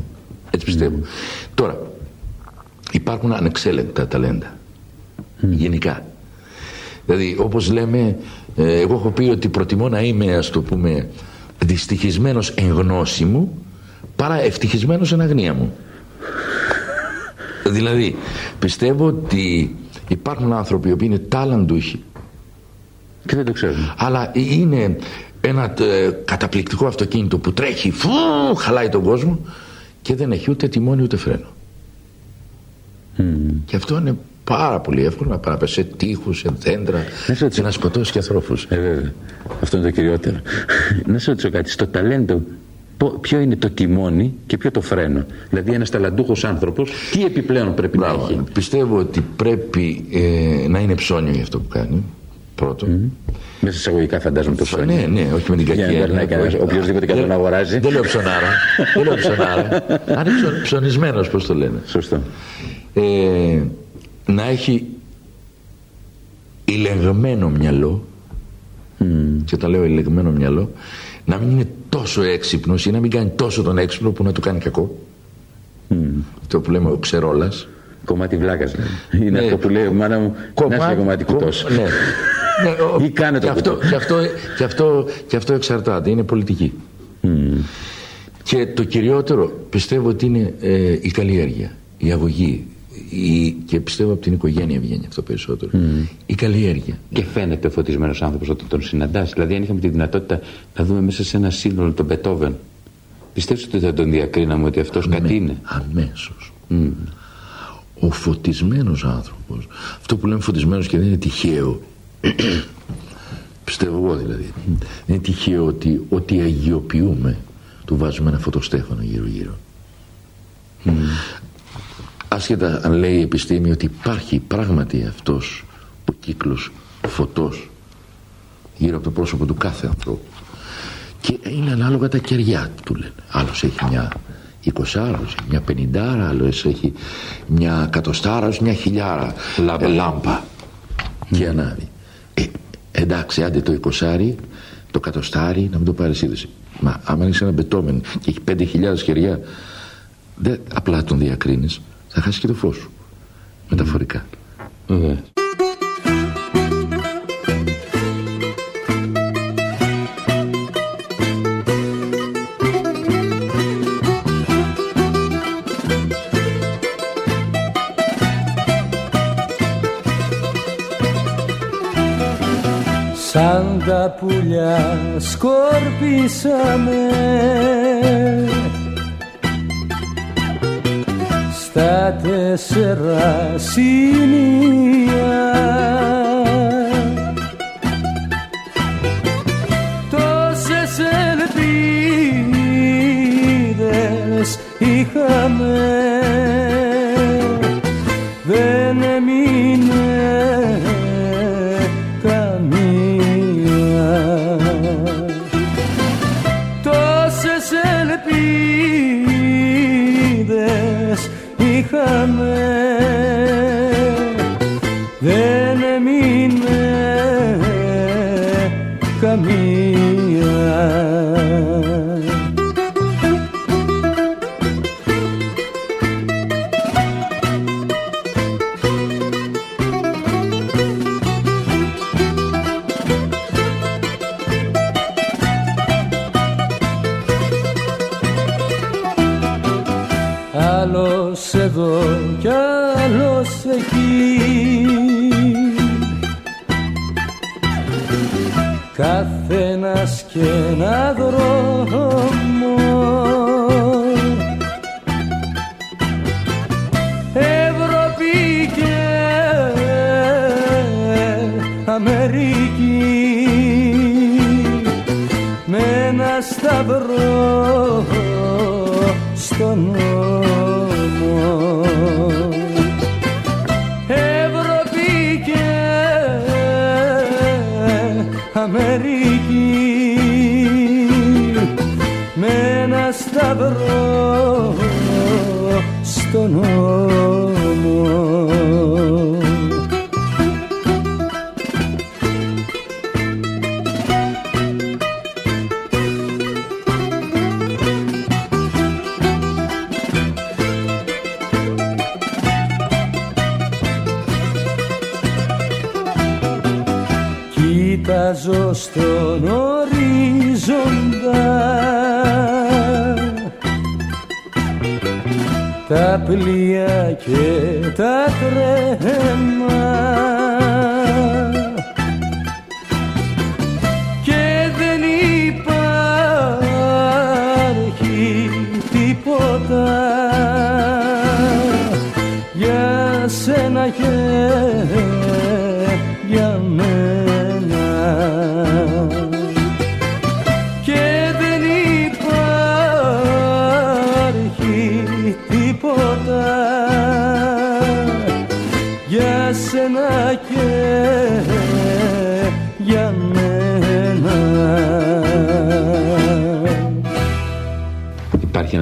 Έτσι πιστεύω. Τώρα υπάρχουν ανεξέλεγκτα ταλέντα. Γενικά. Δηλαδή όπως λέμε ε, εγώ έχω πει ότι προτιμώ να είμαι ας το πούμε δυστυχισμένος εν γνώση μου παρά ευτυχισμένος εν αγνία μου. Δηλαδή πιστεύω ότι υπάρχουν άνθρωποι που είναι τάλαντούχοι. Και δεν το ξέρουν. Αλλά είναι ένα ε, καταπληκτικό αυτοκίνητο που τρέχει φου, χαλάει τον κόσμο και δεν έχει ούτε τιμόνι ούτε φρένο. Mm. και αυτό είναι πάρα πολύ εύκολο να πάει σε τείχους, σε δέντρα να και να σκοτώσεις και ανθρώπους. Ε, βέβαια. Αυτό είναι το κυριότερο. να σε ρωτήσω κάτι. Στο ταλέντο, ποιο είναι το τιμόνι και ποιο το φρένο; Δηλαδή, ένας ταλαντούχος άνθρωπος, τι επιπλέον πρέπει να έχει; Πιστεύω ότι πρέπει ε, να είναι ψώνιο για αυτό που κάνει. Πρώτον. Mm. Μέσα εισαγωγικά φαντάζομαι το ψώνιο. Ναι, ναι, όχι με την κακία. Οποιοδήποτε και τον αγοράζει. Δεν λέω ψωνάρα. Δεν λέω ψωνάρα. Αν είναι ψωνισμένος, πώς το λένε. Σωστό. Ε, να έχει ηλεγμένο μυαλό mm. και όταν λέω ηλεγμένο μυαλό να μην είναι τόσο έξυπνος ή να μην κάνει τόσο τον έξυπνο που να του κάνει κακό mm. το που λέμε ο ξερόλας Κομμάτι βλάκας δηλαδή. Είναι Ναι. αυτό που λέει η μάνα μου. Να είσαι κομμάτι κουτός. Ναι. ναι ο- Ή κάνε το και αυτό, κουτό. και, αυτό, και, αυτό, και αυτό εξαρτάται, είναι πολιτική. Και το κυριότερο πιστεύω ότι είναι ε, η καλλιέργεια, η αγωγή. Η, και πιστεύω από την οικογένεια βγαίνει αυτό περισσότερο. Η καλλιέργεια. Και φαίνεται ο φωτισμένος άνθρωπος όταν τον συναντάς. Δηλαδή, αν είχαμε τη δυνατότητα να δούμε μέσα σε ένα σύνολο τον Μπετόβεν, πιστεύεις ότι θα τον διακρίναμε ότι αυτός κάτι είναι; Αμέσως. Ο φωτισμένος άνθρωπος, αυτό που λέμε φωτισμένος και δεν είναι τυχαίο, πιστεύω εγώ δηλαδή, δεν είναι τυχαίο ότι ό,τι αγιοποιούμε του βάζουμε ένα φωτοστέφανο γύρω γύρω. Άσχετα αν λέει η επιστήμη ότι υπάρχει πράγματι αυτός ο κύκλος φωτός γύρω από το πρόσωπο του κάθε ανθρώπου και είναι ανάλογα τα κεριά του λένε. Άλλος έχει μια 20 άλλος έχει μια 50 άλλος έχει μια κατοστάρα, άλλος μια χιλιάρα Λάμπα. ε, λάμπα και ανάβει. Ε, εντάξει, άντε το 20 το κατοστάρι να μην το πάρει σύνδεση. Μα άμα είσαι ένα μπετόμεν και έχει 5.000 χεριά, δεν απλά τον διακρίνεις, θα χάσει και το φως σου. Μεταφορικά. Βέβαια. Σαν τα πουλιά σκορπίσαμε Στα τέσσερα σημεία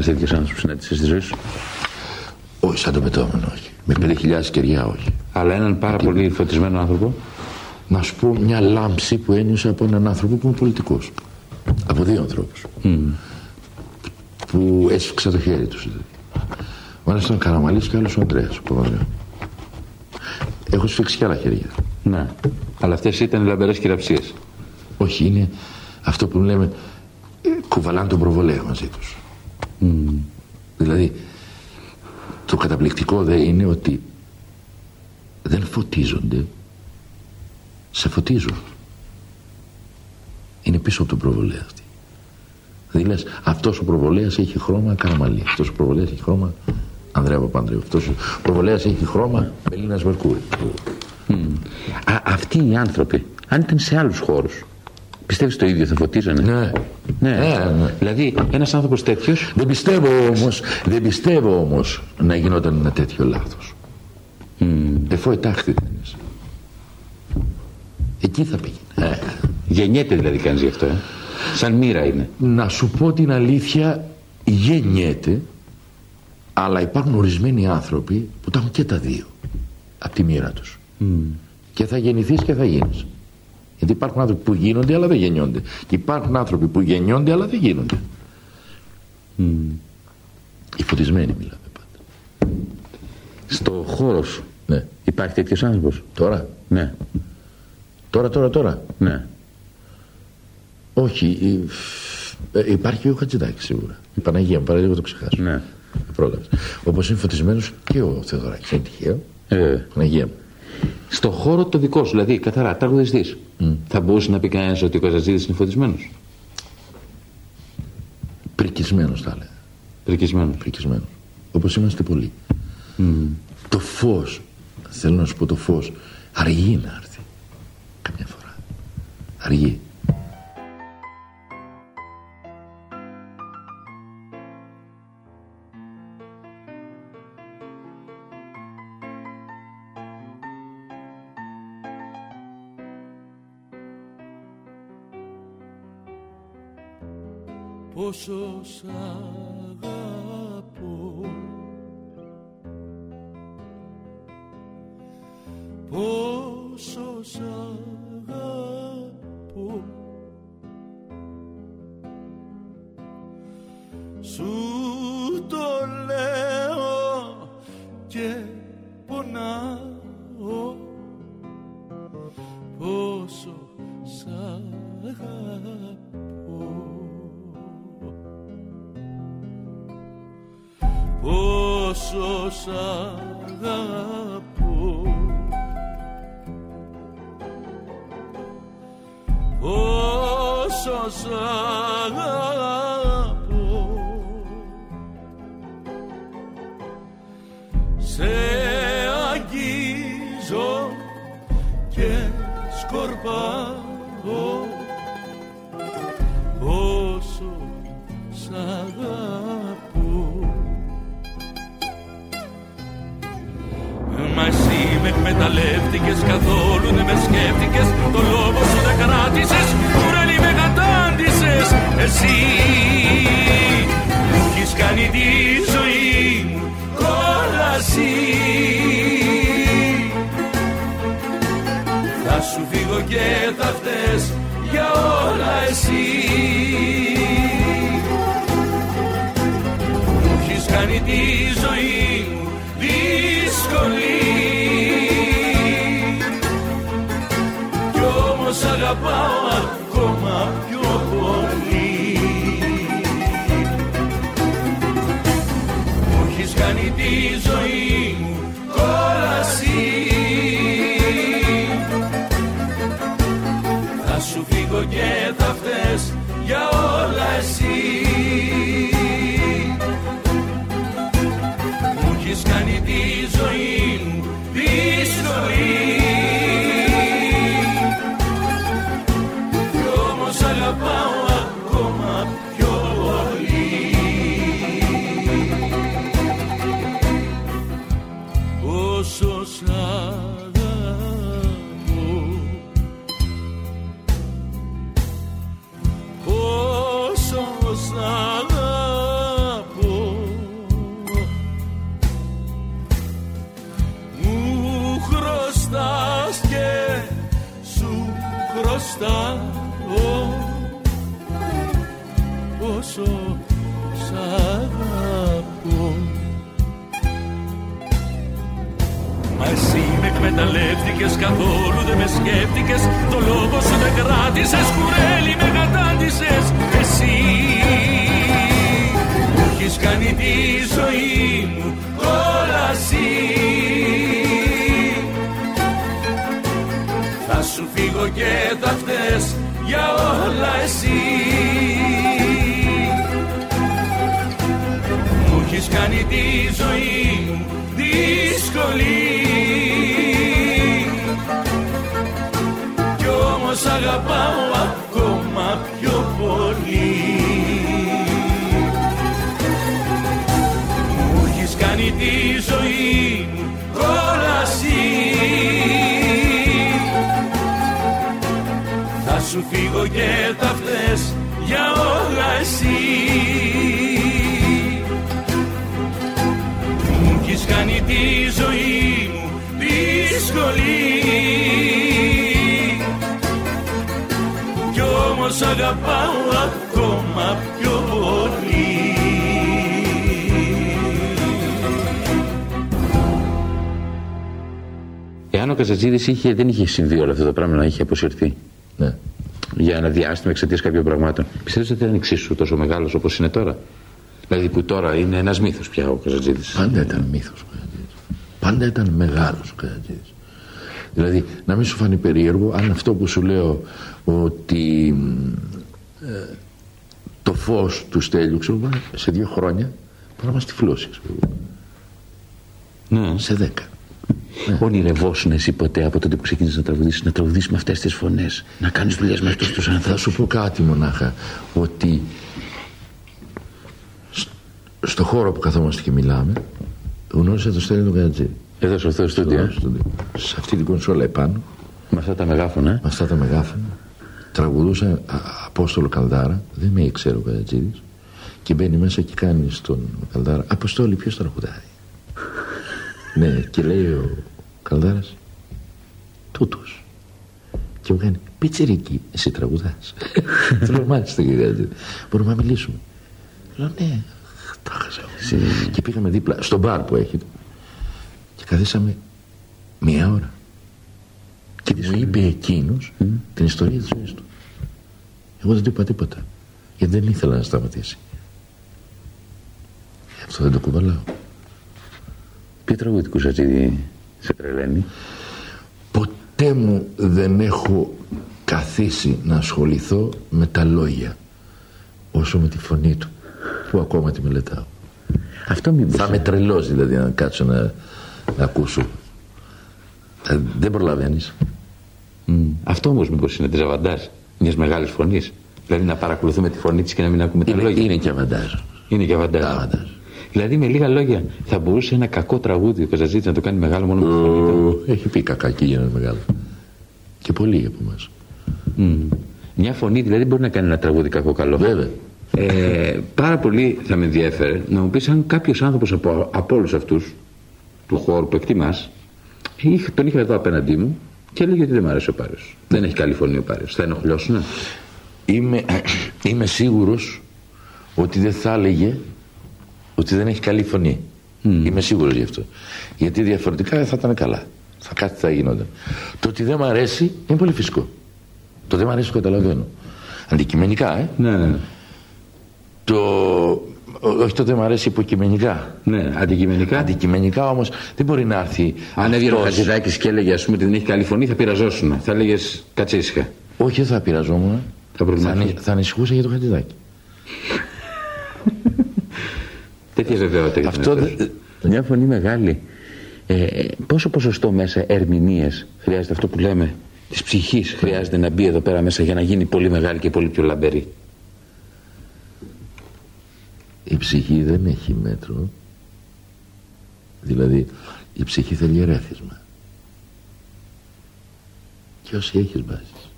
Υπάρχει ένα τέτοιο άνθρωπο που συνάντησε στη ζωής σου. Όχι σαν το πετώμενο, όχι. Με 5.000 κεριά, όχι. Αλλά έναν πάρα πολύ φωτισμένο άνθρωπο. Να σου πω μια λάμψη που ένιωσα από έναν άνθρωπο που είναι πολιτικός. Από δύο ανθρώπους. Που έσφιξα το χέρι τους. δηλαδή. Ο ένας ήταν Καραμαλής και ο άλλος ο Αντρέας. Έχω σφίξει και άλλα χέρια. Ναι. Αλλά αυτές ήταν λαμπερές κυραψίες. Όχι, είναι αυτό που λέμε ε, κουβαλάνε τον προβολέα μαζί τους. Δηλαδή, το καταπληκτικό δε είναι ότι δεν φωτίζονται, σε φωτίζουν. Είναι πίσω από τον προβολέα αυτή. Δηλαδή λες, αυτός ο προβολέας έχει χρώμα καραμαλή, αυτός ο προβολέας έχει χρώμα Ανδρέα Παπανδρέου, αυτός ο προβολέας έχει χρώμα Μπελίνας Μερκούρη. Α, αυτοί οι άνθρωποι, αν ήταν σε άλλους χώρους, πιστεύεις το ίδιο θα φωτίζανε. Ναι. Ναι. Ναι, ναι. Δηλαδή, ένας άνθρωπος τέτοιος, Δεν πιστεύω όμως, δεν πιστεύω όμως να γινόταν ένα τέτοιο λάθος. Εφού ετάχθη δεν είσαι. Εκεί θα πήγαινε. Ε, γεννιέται δηλαδή κανείς γι' αυτό, ε. Σαν μοίρα είναι. να σου πω την αλήθεια, γεννιέται, αλλά υπάρχουν ορισμένοι άνθρωποι που τα έχουν και τα δύο από τη μοίρα τους. Και θα γεννηθείς και θα γίνεις. Γιατί υπάρχουν άνθρωποι που γίνονται αλλά δεν γεννιόνται. Και υπάρχουν άνθρωποι που γεννιόνται αλλά δεν γίνονται. Οι φωτισμένοι μιλάμε πάντα. Στο χώρο σου Ναι. υπάρχει τέτοιος άνθρωπος; Τώρα, Ναι, τώρα, τώρα, τώρα; ναι. Όχι, ε, ε, υπάρχει ο Χατζηδάκης σίγουρα. Η Παναγία μου, παραλίγο το ξεχάσω. Ναι. Πρόλαβες. Όπως είναι φωτισμένος και ο Θεοδωράκης. Είναι τυχαίο. Ε, Παναγία μου. Στο χώρο το δικό σου, δηλαδή καθαρά τραγουδιστής. Θα μπορούσε να πει κανένας ότι ο Καζατζίδης είναι φωτισμένος; Πρικισμένος θα έλεγα. Πρικισμένος. Πρικισμένος. Όπως είμαστε πολλοί. Το φως, θέλω να σου πω το φως, αργεί να έρθει. Καμιά φορά. Αργεί. Πόσο σ' αγαπώ. Πόσο σ' αγαπώ. Σου το λέω και πονάω. Πόσο σ' αγαπώ πόσο σ' αγαπώ. Πόσο σ' αγαπώ. Σε εκμεταλλεύτηκες καθόλου δεν με σκέφτηκες Το λόγο σου δεν κράτησες Κουρέλι με κατάντησες Εσύ μου έχεις κάνει τη ζωή μου κόλαση. Θα σου φύγω και θα φταίς για όλα εσύ. Μου έχεις κάνει τη ζωή μου δύσκολη όμως αγαπάω ακόμα πιο πολύ. Μου έχεις κάνει τη ζωή μου κόλαση. Θα σου φύγω και θα φταίς σκέφτηκες καθόλου δεν με σκέφτηκες Το λόγο σου δεν κράτησες κουρέλι με κατάντησες Εσύ μου έχεις κάνει τη ζωή μου κόλαση. Θα σου φύγω και θα φταίς για όλα εσύ. Μου έχεις κάνει τη ζωή μου δύσκολη Κι όμως αγαπάω ακόμα πιο πολύ. Μου έχεις κάνει τη ζωή μου κόλαση Θα σου φύγω και θα φταίς για όλα εσύ. Μου έχεις κάνει τη ζωή μου δύσκολη όμως αγαπάω ακόμα πιο πολύ Εάν ο Καζατζίδη είχε, δεν είχε συμβεί όλο αυτό το πράγμα να είχε αποσυρθεί; Ναι. για ένα διάστημα εξαιτίας κάποιων πραγμάτων, πιστεύετε ότι ήταν εξίσου τόσο μεγάλος όπως είναι τώρα; Δηλαδή που τώρα είναι ένας μύθος πια ο Καζατζίδη. Πάντα ήταν μύθος ο Καζατζίδης. Πάντα ήταν μεγάλος ο Καζατζίδης. Δηλαδή, να μην σου φανεί περίεργο, αν αυτό που σου λέω ότι ε, το φως του Στέλιου, ξέρω, μπορεί σε δύο χρόνια, μπορεί να μας τυφλώσει. ας πούμε. Ναι. Σε δέκα. Ονειρευόσουν εσύ ποτέ από τότε που ξεκίνησες να τραγουδήσεις, να τραγουδήσεις με αυτές τις φωνές, να κάνεις δουλειές με αυτούς τους Θα άνθρωπου. σου πω κάτι μονάχα, ότι σ- στο χώρο που καθόμαστε και μιλάμε, γνώρισα το Στέλιο τον Καζατζίδη. Εδώ σε αυτό το Στο- στούντιο, στο- Σε αυτή την κονσόλα επάνω, με αυτά τα μεγάφωνα. με αυτά τα μεγάφωνα, τραγουδούσα α, Απόστολο Καλδάρα, δεν με ήξερε ο Καζατζίδης, και μπαίνει μέσα και κάνει στον Καλδάρα, Αποστόλη ποιος τραγουδάει; ναι, και λέει ο Καλδάρας, τούτος. Και μου κάνει, πιτσιρίκι, εσύ τραγουδάς. Του λέω, μάλιστα κύριε Καζατζίδη, μπορούμε να μιλήσουμε; Λέω, ναι, τα χάσα. Και πήγαμε δίπλα, στο μπαρ που έχετε, και καθίσαμε μία ώρα. Και μου είπε εκείνος την ιστορία της ζωής του. Εγώ δεν του είπα τίποτα. Γιατί δεν ήθελα να σταματήσει. Αυτό δεν το κουβαλάω. Ποιο τραγούδι του Καζατζίδη σε τρελαίνει; Ποτέ μου δεν έχω καθίσει να ασχοληθώ με τα λόγια όσο με τη φωνή του που ακόμα τη μελετάω. Αυτό μήπως Θα με τρελώσει δηλαδή να κάτσω να, να ακούσω. Ε, δεν προλαβαίνεις. Μμ. Αυτό όμως μήπως είναι τη ζαβαντά μιας μεγάλης φωνής. Δηλαδή να παρακολουθούμε τη φωνή της και να μην ακούμε τα Είναι, λόγια. είναι και αβαντάζ. Είναι και αβαντάζ. Αβαντάζ. Δηλαδή με λίγα λόγια θα μπορούσε ένα κακό τραγούδι ο Καζατζίδη να το κάνει μεγάλο μόνο με τη φωνή του; Έχει πει κακά και γίνανε μεγάλο. Και πολλοί από εμάς. Μμ. Μια φωνή δηλαδή μπορεί να κάνει ένα τραγούδι κακό καλό. Βέβαια. Ε, πάρα πολύ θα με ενδιέφερε να μου πεις αν κάποιος άνθρωπος από, από όλους αυτούς του χώρου που εκτιμάς, τον είχα εδώ απέναντί μου και έλεγε ότι δεν μου αρέσει ο Πάριος. Δεν έχει καλή φωνή ο Πάριος. Θα ενοχλώσουν. Είμαι, είμαι σίγουρος ότι δεν θα έλεγε ότι δεν έχει καλή φωνή. Είμαι σίγουρος γι' αυτό. Γιατί διαφορετικά θα ήταν καλά. Θα κάτι θα γινόταν. Το ότι δεν μ' αρέσει είναι πολύ φυσικό. Το δεν μ' αρέσει το καταλαβαίνω. Αντικειμενικά, ε. Ναι, ναι. Το... ό- Όχι το δεν μ' αρέσει υποκειμενικά. Ναι, αντικειμενικά. Αντικειμενικά όμως δεν μπορεί να έρθει Αν έβγαινε ο αυτός- Χατζηδάκης και έλεγε ας πούμε ότι δεν έχει καλή φωνή, θα πειραζόσουν. Θα έλεγες κάτσε ήσυχα. Όχι, δεν θα πειραζόμουν. Θα Θα, προβληματίζεις. ανη- θα ανησυχούσα για το χατζηδάκι. Τέτοια βεβαιότητα για Αυτό τον δε- εαυτό σου. Μια φωνή μεγάλη. Ε, πόσο ποσοστό μέσα ερμηνείε χρειάζεται αυτό που λέμε της ψυχής χρειάζεται να μπει εδώ πέρα μέσα για να γίνει πολύ μεγάλη και πολύ πιο λαμπερή; Η ψυχή δεν έχει μέτρο. Δηλαδή, η ψυχή θέλει ερέθισμα. Και όσοι έχεις βάζεις.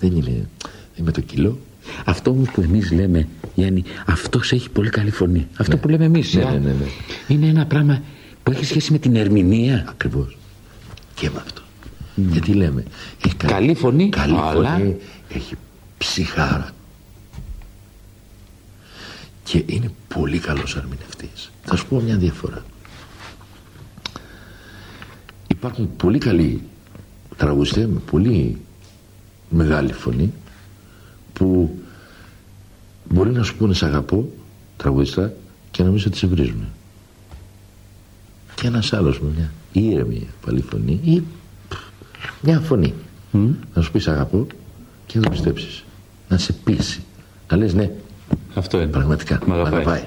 Δεν είναι, είμαι το κιλό. Αυτό όμως που εμείς λέμε, Γιάννη, αυτός έχει πολύ καλή φωνή. Αυτό που λέμε εμείς. Ναι, ναι, ναι, ναι. Είναι ένα πράγμα που έχει σχέση με την ερμηνεία. Ακριβώς. Και με αυτό. Γιατί λέμε, έχει Καλή φωνή, καλή αλλά- φωνή, έχει ψυχάρα. Και είναι πολύ καλός ερμηνευτής. Θα σου πω μια διαφορά. υπάρχουν πολύ καλοί τραγουδιστές με πολύ μεγάλη φωνή που μπορεί να σου πούνε σε αγαπώ τραγουδιστά και νομίζω ότι σε βρίζουν και ένας άλλος με μια ήρεμη πάλι φωνή ή μια φωνή. Να σου πει σε αγαπώ και να το πιστέψεις να σε πείσει. Να λες ναι αυτό είναι. Πραγματικά. Μ' αγαπάει.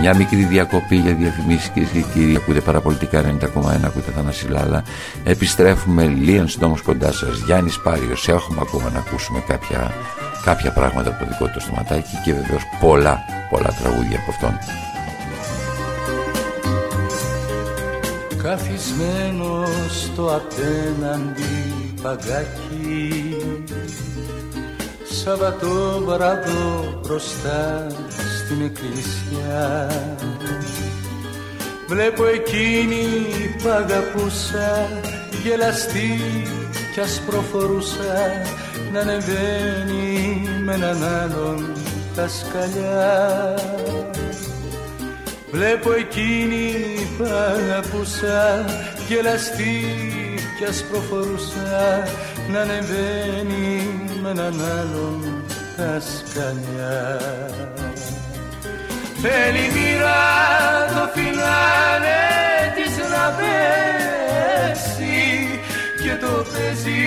Μια μικρή διακοπή για διαφημίσεις κυρίες και κύριοι. Ακούτε παραπολιτικά 90,1 Ακούτε Θανάση Λάλα. Επιστρέφουμε λίγο συντόμως κοντά σας. Γιάννης Πάριος Έχουμε ακόμα να ακούσουμε κάποια, κάποια πράγματα από το δικό του στοματάκι Και βεβαίως πολλά πολλά τραγούδια από αυτόν Καθισμένο στο απέναντι παγκάκι. Σαββατόβραδο μπροστά στην εκκλησιά. Βλέπω εκείνη που αγαπούσα γελαστή κι ας προφορούσα να ανεβαίνει με έναν άλλον τα σκαλιά Βλέπω εκείνη που αγαπούσα γελαστή κι ας προφορούσα να ανεβαίνει με έναν άλλον τα σκαλιά Θέλει μοίρα το φινάλε της να πέσει και το παίζει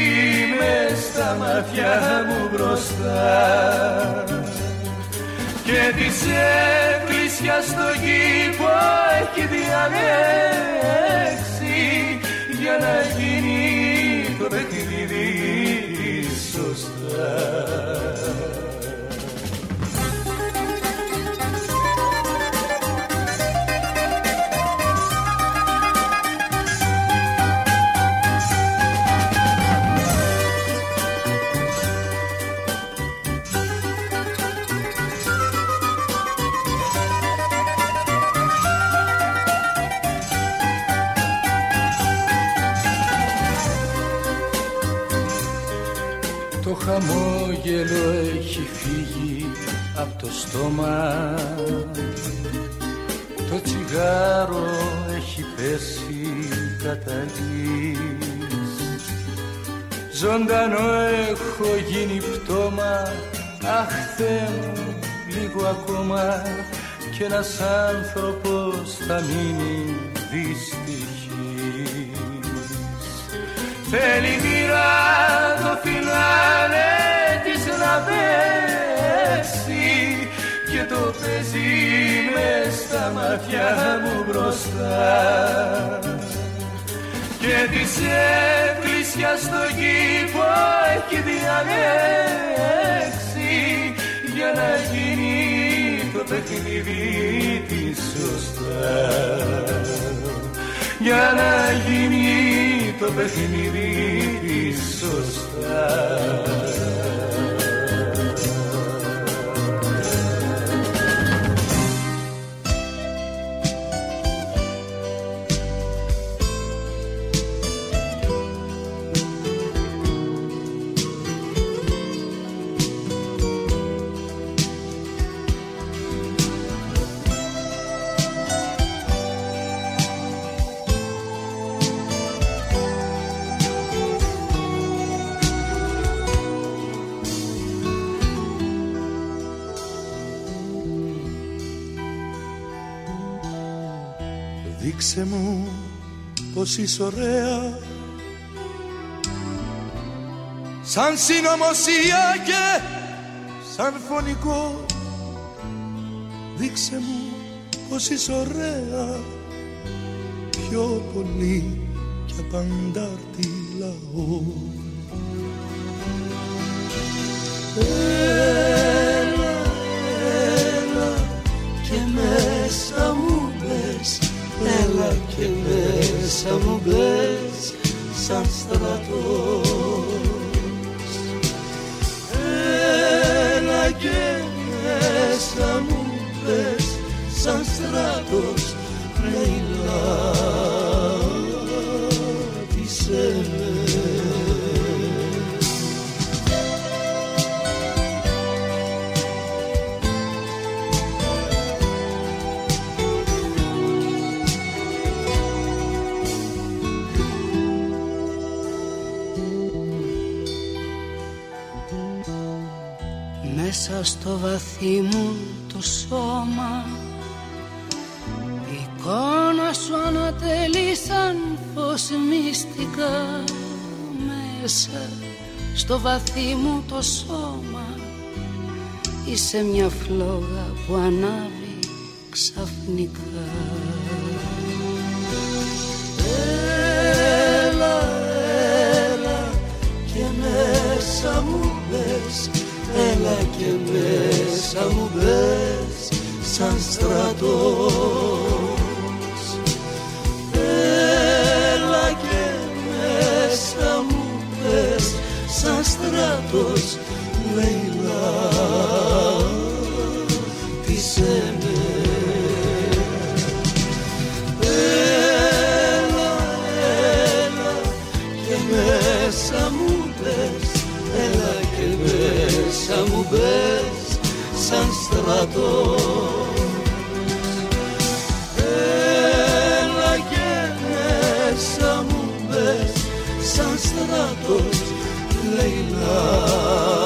μες στα μάτια μου μπροστά. Και της εκκλησιάς στο κήπο έχει χαμόγελο έχει φύγει από το στόμα. Το τσιγάρο έχει πέσει καταλύς Ζωντανό έχω γίνει πτώμα Αχ Θεέ μου λίγο ακόμα. Κι ένας άνθρωπος θα μείνει δυστυχής Θέλει μοίρα το φινάλε της να πέσει και το παίζει μες στα μάτια μου μπροστά. Και της εκκλησιάς στο κήπο έχει διαλέξει για να γίνει το παιχνίδι της σωστά. Για να γίνει το παιχνίδι της σωστάς. Δείξε μου πως είσαι ωραία. Σαν συνωμοσία και σαν φωνικό Δείξε μου πως είσαι ωραία. Πιο πολύ κι απαντάρτη λαό. Έλα, μέσα μου μπες σαν στρατός. Έλα και μέσα μου μπες σαν στρατός. Λαϊλάτισε με στο βαθύ μου το σώμα. Εικόνα σου ανατελεί σαν φως μυστικά μέσα. Στο βαθύ μου το σώμα είσαι μια φλόγα που ανάβει ξαφνικά και μέσα μου μπες σαν στρατός. Έλα και μέσα μου μπες σαν στρατός Λέιλα μπες σαν στρατός. Έλα και μέσα μου μπες σαν στρατός Λέιλα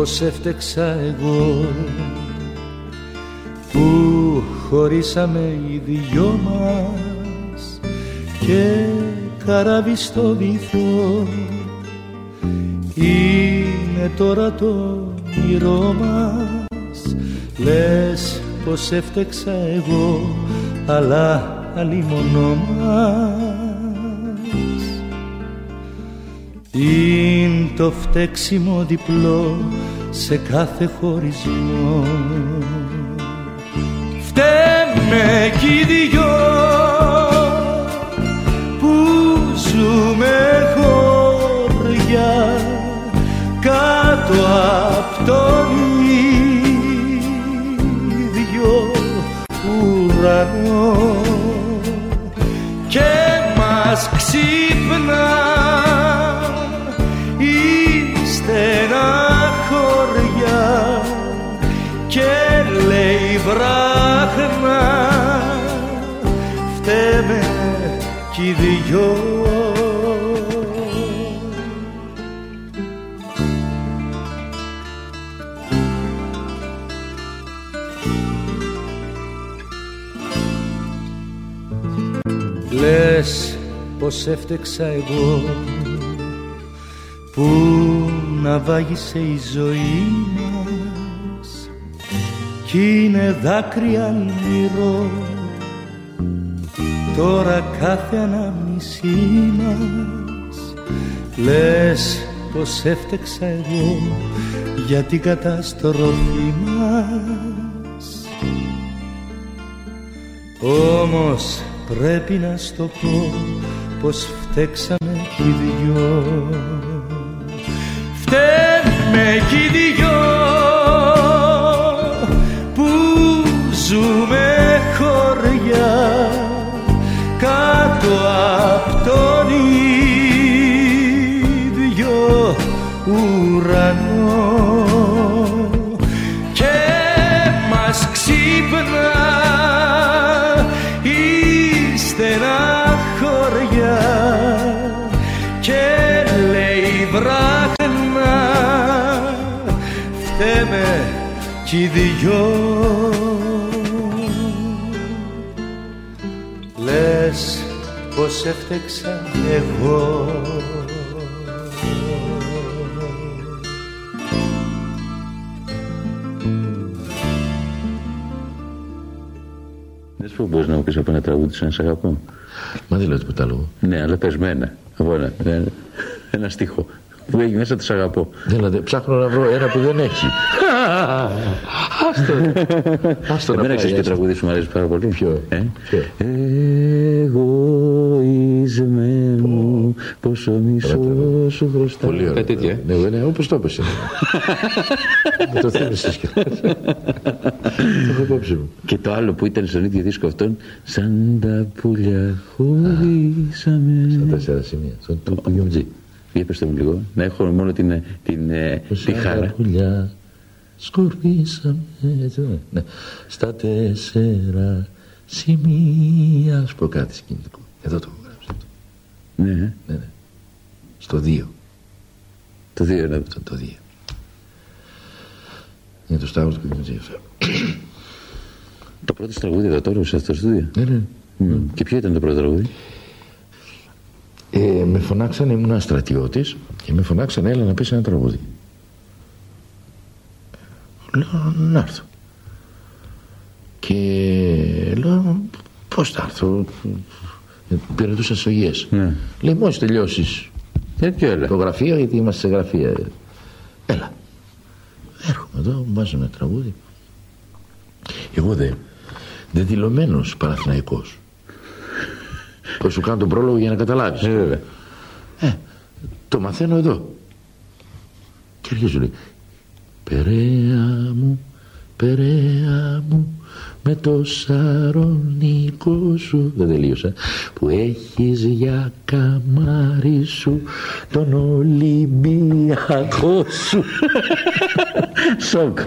πως έφτεξα εγώ. Που χωρίσαμε οι δυο μας και καράβι στο βυθό. Είναι τώρα το όνειρό μας. Λες πως έφτεξα εγώ αλλά αλλήμωνο μας. Είναι το φταίξιμο διπλό σε κάθε χωρισμό. Φταίμε κι οι δυο που ζούμε χωριά κάτω απ' τον ίδιο ουρανό. Και μας ξύπνα Λες πως έφτεξα εγώ. Που να βάγισε η ζωή μας κι είναι δάκρυα αλμυρό τώρα κάθε ανάμνησή μας λες πως έφτεξα εγώ για την καταστροφή μας. Όμως πρέπει να στο πω πως φταίξαμε κι οι δυο. Φταίμε κι οι δυο που ζούμε χωριά κάτω απ' τον ίδιο ουρανό κι οι δυο λες πως έφτεξα εγώ Δεν σου μπορείς να μου πεις από ένα τραγούδι σαν σ' αγαπώ. Μα δεν λέω τίποτα άλλο. Ναι, αλλά πες με ένα. Από ένα, ένα, ένα στίχο που έχει μέσα το σ' αγαπώ. Δεν, δεν, ψάχνω να βρω ένα που δεν έχει. Άστο. Άστο να Εμένα πάει, ξέρεις και άστο. τραγούδι σου μου αρέσει πάρα πολύ; Ποιο; Ε; Ποιο; Εγωισμός κλεισμένο πόσο μισό σου χρωστά. Πολύ ωραία. Κάτι τέτοιο, ε. Ναι, ναι, όπως το είπες. Με το θύμισες και Το έχω υπόψη μου. Και το άλλο που ήταν στον ίδιο δίσκο αυτόν, σαν τα πουλιά χωρίσαμε. Στα τέσσερα σημεία. Στον του του Γιωμτζή. Για πες το μου λίγο, να έχω μόνο την, την, ε, τη Σαν τα χαρά. πουλιά σκορπίσαμε. έτσι, ναι. Ναι. Στα τέσσερα σημεία. Ας πω κάτι συγκινητικό. Εδώ το έχω γράψει αυτό. Ναι, Ναι, ναι. Στο δύο. το δύο είναι Αυτό το δύο. Είναι το Σταύρος του Γιωμτζή αυτό. Το πρώτο σου τραγούδι εδώ τώρα σε αυτό το στούντιο. Ναι, ναι. Μμ. Και ποιο ήταν το πρώτο τραγούδι; Ε, με φωνάξανε, ήμουν στρατιώτης και με φωνάξανε έλα να πεις ένα τραγούδι. Λέω να έρθω. Και λέω πώς θα έρθω. Ε, Πήρα τους ασογιές. Ναι. Λέει μόλις τελειώσεις Τέτοιο έλα. το γραφείο γιατί είμαστε σε γραφεία. Έλα. Έρχομαι εδώ, μου βάζω ένα τραγούδι. Εγώ δε, δεν δηλωμένος Παναθηναϊκός. Πώς σου κάνω τον πρόλογο για να καταλάβεις. Ε, βέβαια. Ε, το μαθαίνω εδώ. Και αρχίζω λέει, Περαία μου, Περαία μου, με το σαρονικό σου δεν τελείωσα που έχεις για καμάρι σου τον Ολυμπιακό σου σοκ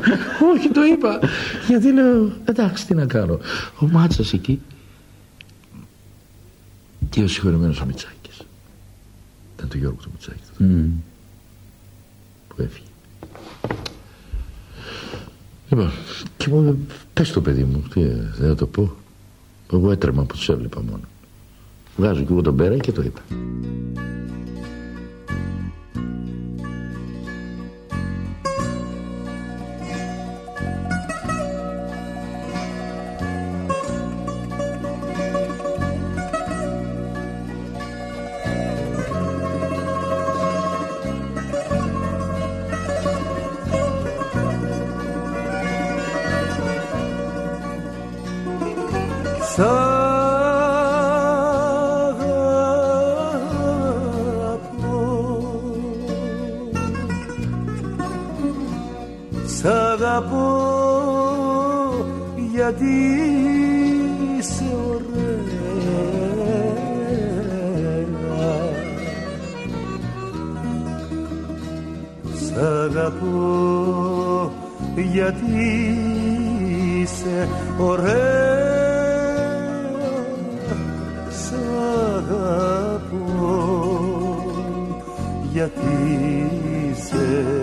όχι το είπα γιατί λέω εντάξει τι να κάνω ο Μάτσας εκεί και ο συγχωρεμένος ο Μητσάκης ήταν το Γιώργο του Μητσάκη τότε, Μμ. που έφυγε Λοιπόν, και μου είπε, πες το παιδί μου, τι, ε, δεν θα το πω. Εγώ έτρεμα που τους έβλεπα μόνο. Βγάζω και εγώ τον πέρα και το είπα. Γιατί είσαι ωραία Σ' αγαπώ. Γιατί είσαι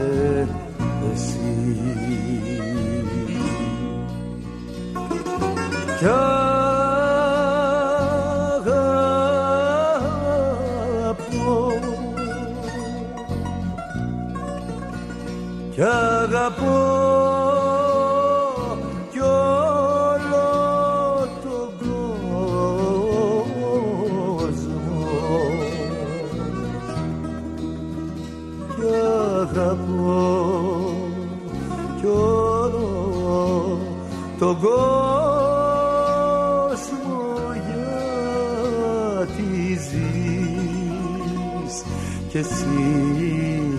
εσύ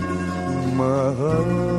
μαζί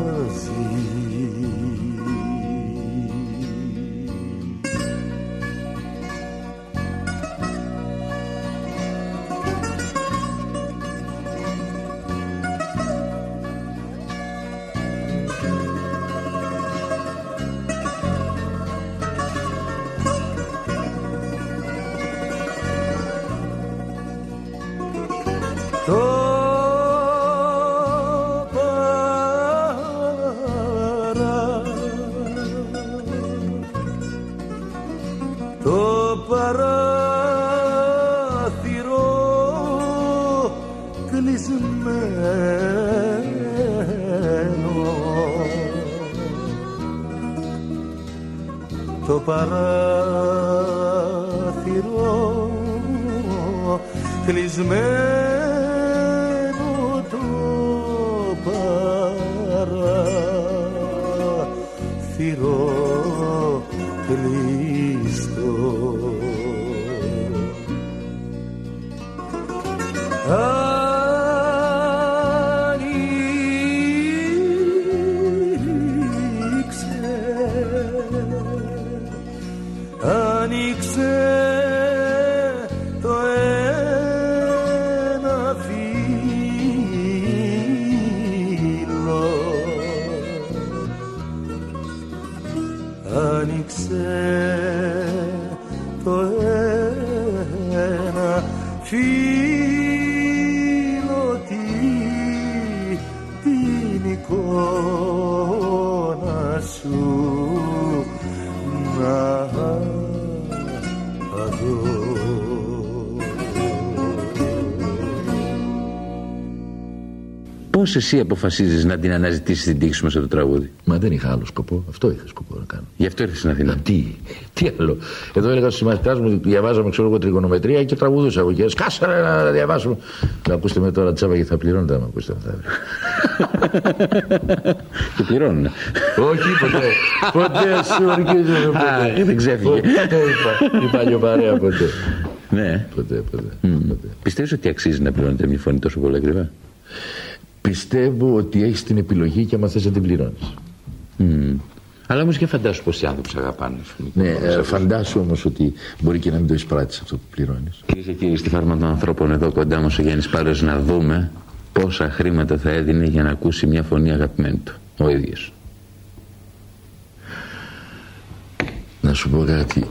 Πώς εσύ αποφασίζεις να την αναζητήσεις την τύχη σου μέσα στο τραγούδι; Μα δεν είχα άλλο σκοπό. Αυτό είχα σκοπό να κάνω. Γι' αυτό ήρθες στην Αθήνα. Τι, τι άλλο. Εδώ έλεγα στους συμμαθητές μου, διαβάζαμε ξέρω εγώ τριγωνομετρία και τραγουδούσα εγώ. Και σκάσα να διαβάσουμε. Να ακούστε με τώρα τσάβα και θα πληρώνετε άμα ακούσετε αυτά. και πληρώνουν. Όχι ποτέ. Ποτέ σου ορκίζομαι ποτέ. δεν ξέφυγε. Ποτέ είπα. Η παλιοπαρέα ποτέ. Ναι. Ποτέ, ποτέ. ποτέ. Πιστεύεις ότι αξίζει να πληρώνετε μια φωνή τόσο πολύ ακριβά; Πιστεύω ότι έχεις την επιλογή και άμα θες να την πληρώνεις. Mm. Αλλά όμως και φαντάσου πόσοι άνθρωποι σε αγαπάνε. Ναι, ε, φαντάσου όμως ότι μπορεί και να μην το εισπράττει αυτό που πληρώνεις. Κυρίε και κύριοι, στη φάρμα των ανθρώπων εδώ κοντά μα ο Γιάννης Πάρος να δούμε πόσα χρήματα θα έδινε για να ακούσει μια φωνή αγαπημένη του. Ο ίδιος. Να σου πω κάτι.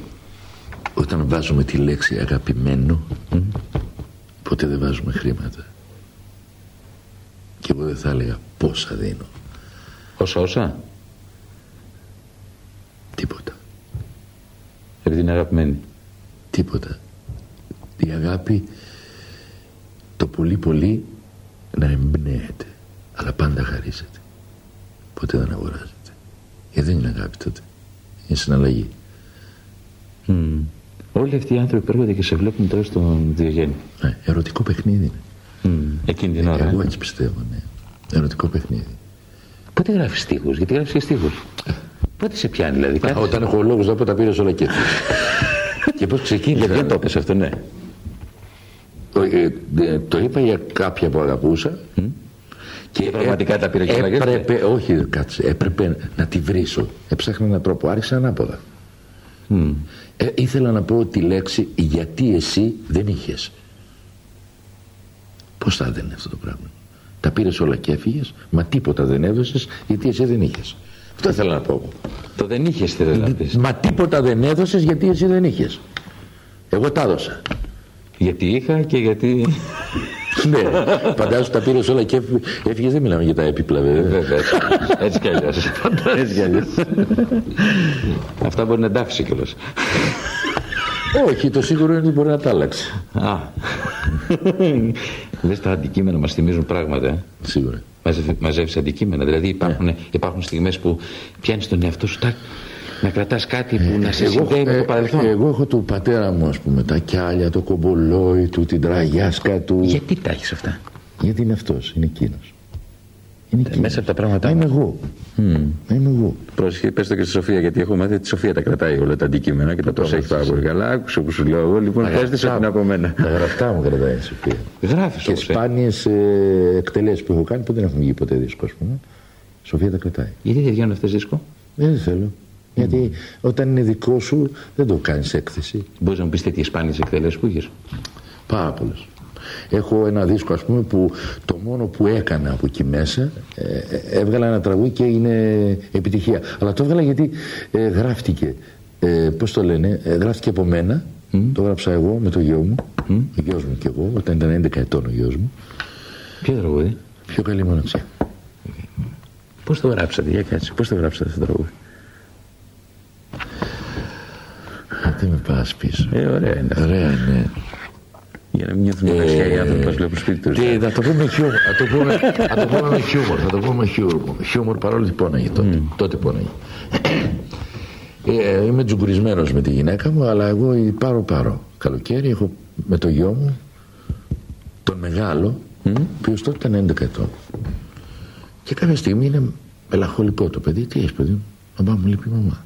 Όταν βάζουμε τη λέξη αγαπημένο, mm. ποτέ δεν βάζουμε χρήματα. Και εγώ δεν θα έλεγα πόσα δίνω. Όσα όσα; Τίποτα. Επειδή είναι αγαπημένη. Τίποτα. Η αγάπη το πολύ πολύ να εμπνέεται. Αλλά πάντα χαρίζεται. Ποτέ δεν αγοράζεται. Γιατί δεν είναι αγάπη τότε. Είναι συναλλαγή. Mm. Όλοι αυτοί οι άνθρωποι που έρχονται και σε βλέπουν τώρα στον Διογέννη. Ε, ερωτικό παιχνίδι είναι. Mm. Εκείνη την ώρα. Εγώ έτσι πιστεύω, ναι. Ερωτικό παιχνίδι. Πότε γράφεις στίχους, γιατί γράφεις και στίχους. Πότε σε πιάνει, δηλαδή. Α, όταν έχω λόγο να πω τα πήρες όλα και Και πώς ξεκίνησε. Γιατί δεν το έπεσε αυτό, ναι. Ε, το είπα για κάποια που αγαπούσα. Mm. Και, και πραγματικά τα πήρες και έπρεπε, όχι, κάτσε, έπρεπε να τη βρίσω. Έψαχνα έναν τρόπο, άρχισα ανάποδα. Mm. Ε, ήθελα να πω τη λέξη γιατί εσύ δεν είχες. Πώς θα έδαινε αυτό το πράγμα; Τα πήρες όλα και έφυγες, μα τίποτα δεν έδωσες γιατί εσύ δεν είχες. Αυτό ήθελα να πω. Το δεν είχες δηλαδή. Μα τίποτα δεν έδωσες γιατί εσύ δεν είχες. Εγώ τα έδωσα. Γιατί είχα και γιατί. ναι, φαντάζομαι τα πήρες όλα και έφυγες. Δεν μιλάμε για τα έπιπλα, βέβαια. Βέβαια. Έτσι κι αλλιώς. Έτσι κι αλλιώς. Αυτά μπορεί να εντάφησε κιόλας. Όχι, το σίγουρο είναι ότι μπορεί να τα άλλαξει. Α. Λες τα αντικείμενα μας θυμίζουν πράγματα. Ε; Σίγουρα. Μαζεύεις αντικείμενα. Δηλαδή υπάρχουν, yeah. υπάρχουν στιγμές που πιάνεις τον εαυτό σου τάκ, να κρατάς κάτι που να σε συνδέει με το παρελθόν. Εγώ έχω του πατέρα μου, ας πούμε, τα κιάλια, το κομπολόι του, την τραγιάσκα του. Γιατί τα έχεις αυτά; Γιατί είναι αυτός, είναι εκείνος. Είναι ε, μέσα από τα πράγματα. είμαι εγώ. Mm. είμαι εγώ. Πρόσεχε, πες το και στη Σοφία, γιατί έχω μάθει ότι η Σοφία τα κρατάει όλα τα αντικείμενα και τα προσέχει πάρα πολύ καλά. Άκουσε που σου λέω εγώ. Λοιπόν, χαίρεστε την από μένα. Τα γραφτά μου κρατάει η Σοφία. Γράφεις Και σπάνιες ε, εκτελέσεις που έχω κάνει που δεν έχουν βγει ποτέ δίσκο, ας πούμε. Η Σοφία τα κρατάει. Γιατί δεν βγαίνουν αυτές δίσκο; Δεν θέλω. Γιατί όταν είναι δικό σου δεν το κάνεις έκθεση. Μπορείς να μου πεις τέτοιες σπάνιες εκτελέσεις που είχες; Πάρα πολλές. Έχω ένα δίσκο ας πούμε που το μόνο που έκανα από εκεί μέσα ε, ε, έβγαλα ένα τραγούδι και είναι επιτυχία. Αλλά το έβγαλα γιατί ε, γράφτηκε, ε, πώς το λένε, ε, γράφτηκε από μένα, το έγραψα εγώ με το γιο μου, mm. ο γιος μου και εγώ, όταν ήταν 11 ετών ο γιος μου. Ποιο τραγούδι; Πιο καλή μοναξιά. Πώς το γράψατε, για κάτσε, πώς το γράψατε αυτό το τραγούδι; Δεν με πας πίσω. Ε, ωραία είναι. Ωραία είναι. Για να μην νιώθουν μοναξιά οι άνθρωποι που βλέπουν σπίτι τους. Και θα το πούμε χιούμορ. Θα το πούμε, θα το πούμε με χιούμορ. Θα το πούμε χιούμορ. Χιούμορ παρόλο που πόναγε τότε. Mm. Τότε πόναγε. Ε, είμαι τζουγκουρισμένος με τη γυναίκα μου, αλλά εγώ πάρω πάρω. Καλοκαίρι έχω με το γιο μου τον μεγάλο, mm. που τότε ήταν 11 ετών. Και κάποια στιγμή είναι μελαγχολικό το παιδί. Τι έχεις παιδί μου, μαμά μου λείπει η μαμά.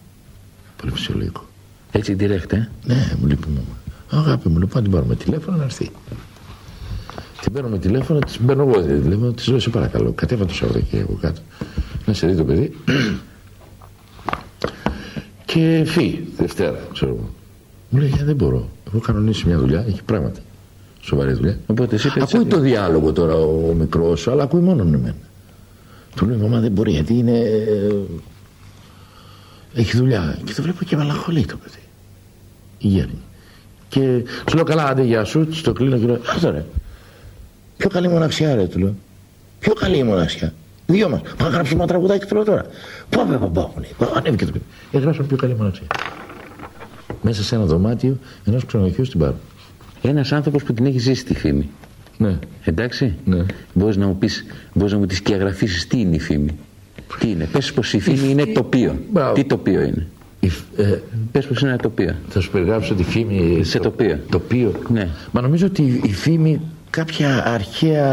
Πολύ φυσιολογικό. Έτσι direct, ε; Ναι, μου λείπει η μαμά. Αγάπη μου, λοιπόν, την πάρουμε τηλέφωνο να έρθει. Την παίρνουμε τηλέφωνο, της παίρνω εγώ τηλέφωνο, τη λέω σε παρακαλώ, κατέβα το Σαββατοκύριακο κάτω. Να σε δει το παιδί. και φύγει Δευτέρα, ξέρω εγώ. Μου λέει, δεν μπορώ. Έχω κανονίσει μια δουλειά, έχει πράγματα. Σοβαρή δουλειά. Οπότε εσύ ακούει το διάλογο τώρα ο, ο μικρός, αλλά ακούει μόνο εμένα. Του λέει, μαμά δεν μπορεί, γιατί είναι. έχει δουλειά και το βλέπω και μαλαχολεί το παιδί. Η γέρνη. Και σου λέω καλά, άντε γεια σου, το κλείνω και λέω, αυτό ρε. Πιο καλή μοναξιά ρε, του λέω. Πιο καλή η μοναξιά. Δύο μας. Πάμε να γράψουμε ένα τραγουδάκι του τώρα. Πάμε, πάμε, πάμε. Ανέβηκε το παιδί. Έγραψαμε πιο καλή μοναξιά. Μέσα σε ένα δωμάτιο ενός ξενοδοχείου στην Πάρο. Ένας άνθρωπος που την έχει ζήσει τη φήμη. Ναι. Εντάξει. Ναι. Μπορείς να μου πεις, μπορείς να μου τη σκιαγραφίσεις τι είναι η φήμη. Τι είναι. Πες πως η φήμη είναι τοπίο. Μπράβο. Τι τοπίο είναι. Η, ε, Πες πως είναι ένα τοπίο. θα σου περιγράψω τη φήμη. Σε τοπίο. Τοπίο. Ναι. Μα νομίζω ότι η φήμη κάποια αρχαία.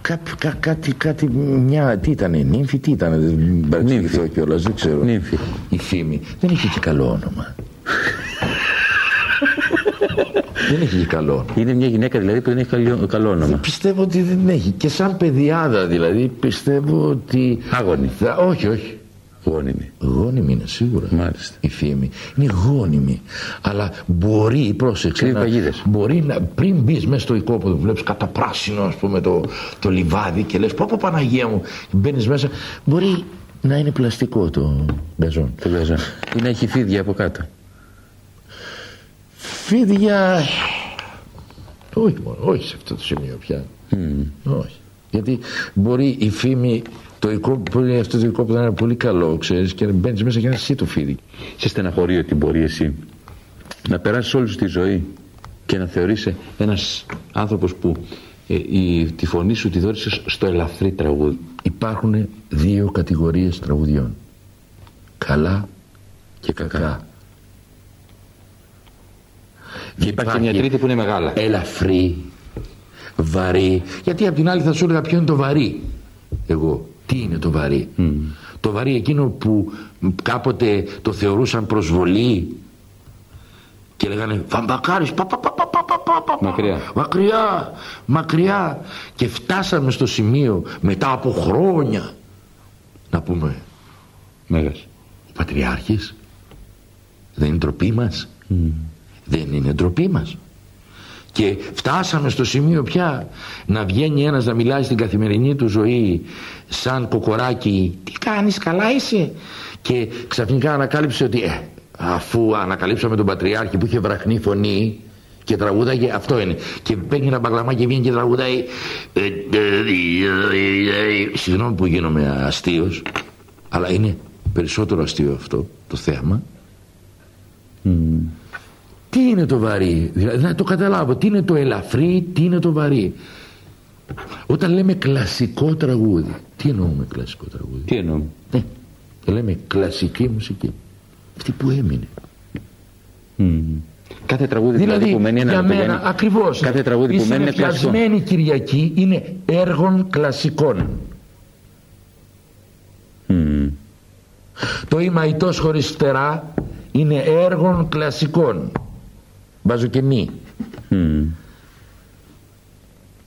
Κά, κά, κάτι, κάτι, μια, τι ήταν, νύμφη, τι ήταν, δεν παρεξηγηθώ κιόλας, δεν ξέρω. Νύμφη. Η φήμη δεν είχε και καλό όνομα. δεν είχε και καλό όνομα. Είναι μια γυναίκα δηλαδή που δεν έχει καλό, καλό όνομα. Πιστεύω ότι δεν έχει. Και σαν παιδιάδα δηλαδή πιστεύω ότι. Άγωνη. Θα- όχι, όχι. Γόνιμη. Γόνιμη είναι σίγουρα. Μάλιστα. Η φήμη. Είναι γόνιμη. Αλλά μπορεί, πρόσεξε. Κρύβει να- παγίδες. μπορεί να, πριν μπεις μέσα στο οικόπεδο που βλέπεις κατά πράσινο, ας πούμε, το, το λιβάδι και λες: Πω, πω Παναγία μου, μπαίνεις μέσα. Μπορεί να είναι πλαστικό το γκαζόν. Το βγάζω. Ή να έχει φίδια από κάτω. Φίδια. Όχι μόνο, όχι σε αυτό το σημείο πια. Όχι. Γιατί μπορεί η φήμη, το οικόπεδο, μπορεί αυτό το οικόπεδο να είναι πολύ καλό, ξέρεις, και μπαίνεις μέσα και να είσαι εσύ το φίδι. Σε στεναχωρεί ότι μπορεί εσύ να περάσεις όλη σου τη ζωή και να θεωρείσαι ένας άνθρωπος που ε, η, τη φωνή σου τη δόρισες στο ελαφρύ τραγούδι. Υπάρχουν δύο κατηγορίες τραγουδιών. Καλά Και κακά. κακά. Και υπάρχει και μια τρίτη που είναι μεγάλα. Ελαφρύ, βαρύ. Γιατί απ' την άλλη θα σου έλεγα ποιο είναι το βαρύ. Εγώ. Τι είναι το βαρύ; Το βαρύ εκείνο που κάποτε το θεωρούσαν προσβολή και λέγανε Βαμπακάρης πα, πα, πα, πα, πα, πα, πα, πα, Μακριά. μακριά μακριά και φτάσαμε στο σημείο μετά από χρόνια να πούμε Μέγας. ο Πατριάρχης δεν είναι ντροπή μας δεν είναι ντροπή μας και φτάσαμε στο σημείο πια να βγαίνει ένας να μιλάει στην καθημερινή του ζωή σαν κοκοράκι. Τι κάνεις καλά είσαι; Και ξαφνικά ανακάλυψε ότι ε, αφού ανακαλύψαμε τον Πατριάρχη που είχε βραχνή φωνή και τραγούδαγε αυτό είναι και παίρνει ένα μπαγλαμά και βγαίνει και τραγουδάει ε, συγγνώμη που γίνομαι αστείος αλλά είναι περισσότερο αστείο αυτό το θέμα τι είναι το βαρύ; Δηλαδή να το καταλάβω τι είναι το ελαφρύ τι είναι το βαρύ; Όταν λέμε κλασικό τραγούδι τι εννοούμε κλασικό τραγούδι; Τι εννοώ. ναι, το λέμε κλασική μουσική αυτή που έμεινε Κάθε τραγούδι δηλαδή, Δηλαδή, που μένει ένα για που μένα, μένει- ακριβώς. Κάθε τραγούδι που η μένει είναι κλασικό. συνεφιασμένη Κυριακή είναι έργων κλασικών. Το ημαϊτός χωρίς φτερά είναι έργων κλασικών. Βάζω και μη.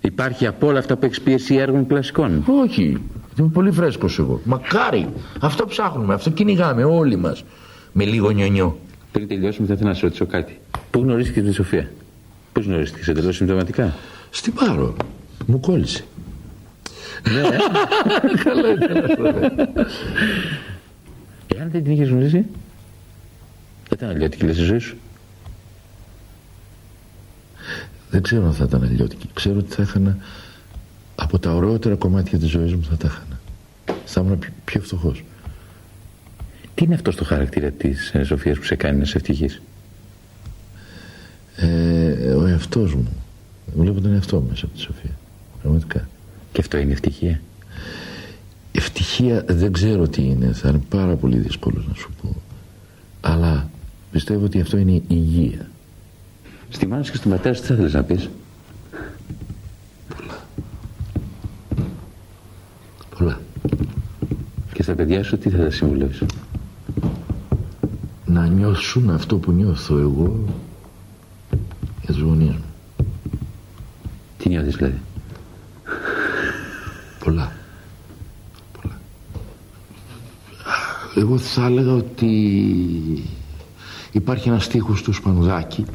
Υπάρχει από όλα αυτά που έχεις πει εσύ έργων κλασικών; Όχι. Είμαι πολύ φρέσκος εγώ. Μακάρι. Αυτό ψάχνουμε. Αυτό κυνηγάμε όλοι μας. Με λίγο νιονιό. Πριν τελειώσουμε, θα ήθελα να σε ρωτήσω κάτι. Πού γνωρίστηκες τη Σοφία, Πώς γνωρίστηκες, εντελώ συμπτωματικά; Στην Πάρο. Μου κόλλησε. Εάν δεν την είχες γνωρίσει, δεν ήταν αλλιώτικη λες η ζωή σου. Δεν ξέρω αν θα ήταν αλλιώτικη. Ξέρω ότι θα έχανα από τα ωραιότερα κομμάτια της ζωής μου θα τα έχανα. Θα ήμουν πιο, πιο φτωχός. Τι είναι αυτό το χαρακτήρα της ε, Σοφίας που σε κάνει να σε ευτυχή. Ε, ο εαυτός μου. Βλέπω τον εαυτό μου μέσα από τη Σοφία. Πραγματικά. Και αυτό είναι ευτυχία; Ευτυχία δεν ξέρω τι είναι. Θα είναι πάρα πολύ δύσκολος να σου πω. Αλλά πιστεύω ότι αυτό είναι υγεία. Στη μάνα σου και στον πατέρα σου τι θα ήθελε να πεις; Πολλά. Και στα παιδιά σου τι θα τα συμβουλεύσει. Να νιώσουν αυτό που νιώθω εγώ για τους γονείς μου. Τι νιώθεις δηλαδή; Πολλά. Πολλά. Εγώ θα έλεγα ότι υπάρχει ένας στίχος του Σπανουδάκη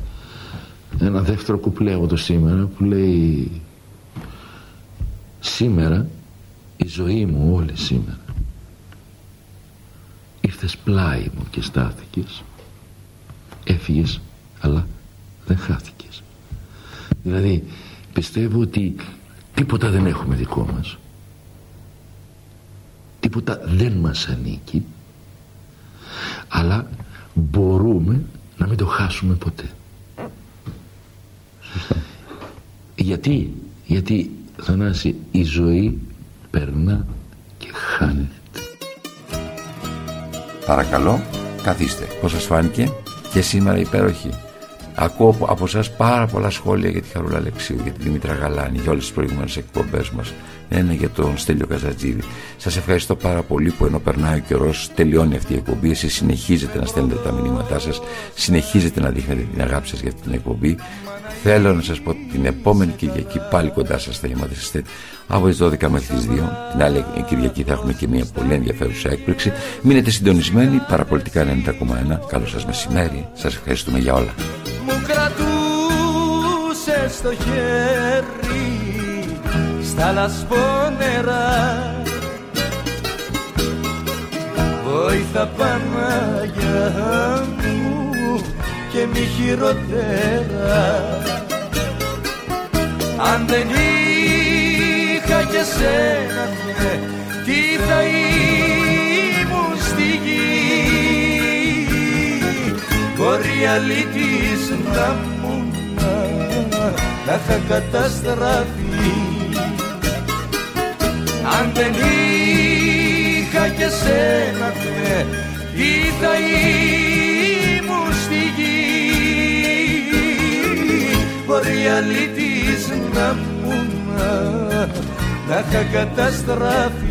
ένα δεύτερο κουπλέ από το σήμερα που λέει σήμερα η ζωή μου όλη σήμερα ήρθες πλάι μου και στάθηκες έφυγες αλλά δεν χάθηκες δηλαδή πιστεύω ότι τίποτα δεν έχουμε δικό μας. Τίποτα δεν μας ανήκει αλλά μπορούμε να μην το χάσουμε ποτέ γιατί; Γιατί Θανάση η ζωή περνά και χάνεται. Παρακαλώ καθίστε. Πώς σας φάνηκε; Και σήμερα υπέροχη Ακούω από εσάς πάρα πολλά σχόλια για τη Χαρούλα Αλεξίου, για τη Δήμητρα Γαλάνη, για όλες τις προηγούμενες εκπομπές μας. Ένα για τον Στέλιο Καζατζίδη. Σας ευχαριστώ πάρα πολύ που ενώ περνάει ο καιρός, τελειώνει αυτή η εκπομπή. Εσείς συνεχίζετε να στέλνετε τα μηνύματά σας, συνεχίζετε να δείχνετε την αγάπη σας για αυτή την εκπομπή. Θέλω να σας πω ότι την επόμενη Κυριακή πάλι κοντά σας θα είμαστε από τις 12 μέχρι τις 2. Την άλλη Κυριακή θα έχουμε και μια πολύ ενδιαφέρουσα έκπληξη. Μείνετε συντονισμένοι, παραπολιτικά 90,1. Καλό σας μεσημέρι. Σας ευχαριστούμε για όλα μου κρατούσε στο χέρι στα λασπόνερα. Βόηθα Παναγιά μου και μη χειροτέρα Αν δεν είχα και σένα τι θα ήμουν Μπορεί αλήτης να μου να είχα καταστραφεί. Αν δεν είχα και σένα ναι, τι θα ήμουν στη γη. Μπορεί αλήτης να μου να είχα καταστραφεί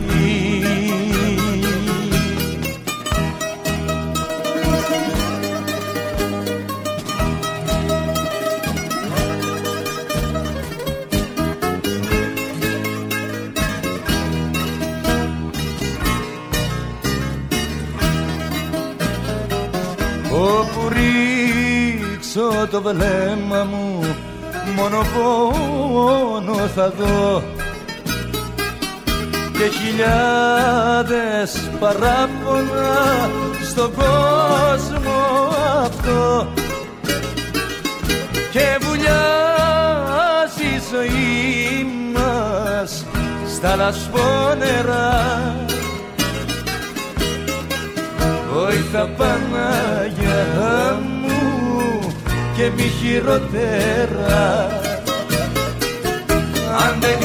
το βλέμμα μου μόνο πόνο θα δω. Και χιλιάδες παράπονα στον κόσμο αυτό. Και βουλιάζει η ζωή μας στα λασπόνερα. Βοήθα Παναγιά μου και μη χειροτέρα Αν δεν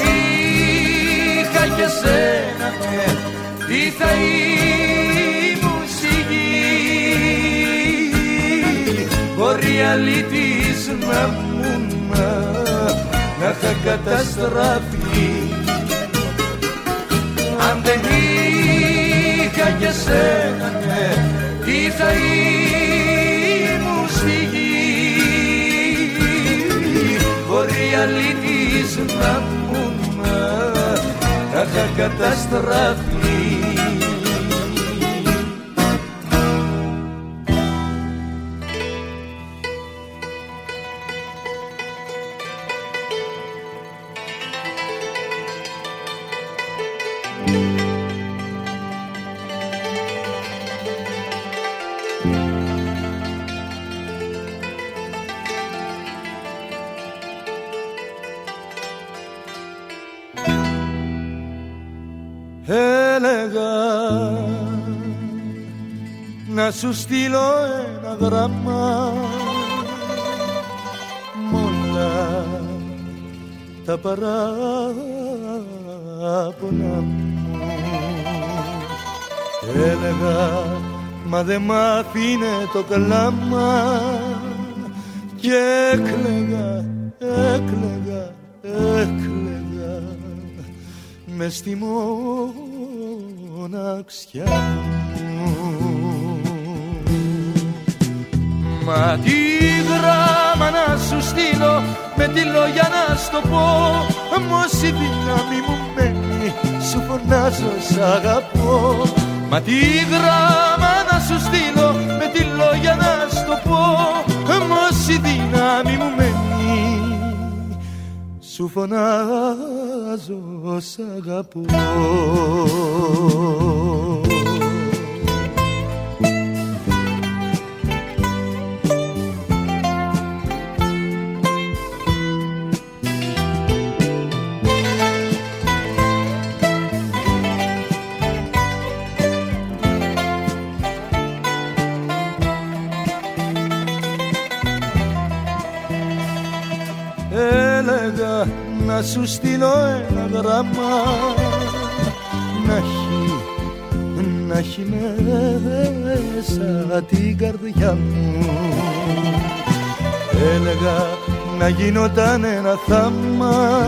είχα και σένα ναι, τι θα ήμουν στη γη. Μπορεί αλήτης να μου να είχα καταστραφεί. Αν δεν είχα και σένα ναι, τι θα ήμουν μπορεί αλήτης να μου να είχα σου στείλω ένα γράμμα μόλα τα παράπονα μου. Έλεγα μα δε μ' αφήνε το κλάμα και έκλαιγα, έκλαιγα, έκλαιγα. Μες στη μοναξιά μου Μα τι γράμμα να σου στείλω με τη λόγια να στο πω. Όμως η δύναμη μου μένει σου φωνάζω σ' αγαπώ. Μα τι γράμμα να σου στείλω με τη λόγια να στο πω. Όμως η δύναμη μου μένει σου φωνάζω σ' αγαπώ να σου στείλω ένα γράμμα. Να έχει, να έχει μέσα την καρδιά μου. Έλεγα να γινόταν ένα θάμα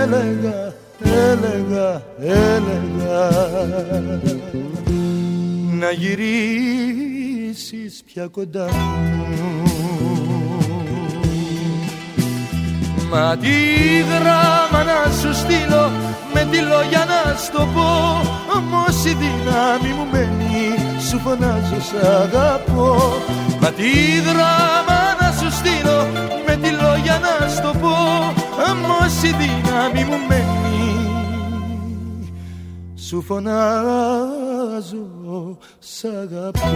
Έλεγα, έλεγα, έλεγα. Να γυρίσεις πια κοντά μου Μα τι γράμμα να σου στείλω με τη λόγια να στο πω. Όμως η δύναμη μου μένει σου φωνάζω σ' αγαπώ. Μα τι δράμα να σου στείλω με τη λόγια να στο πω. Όμως η δύναμη μου μένει σου φωνάζω σ' αγαπώ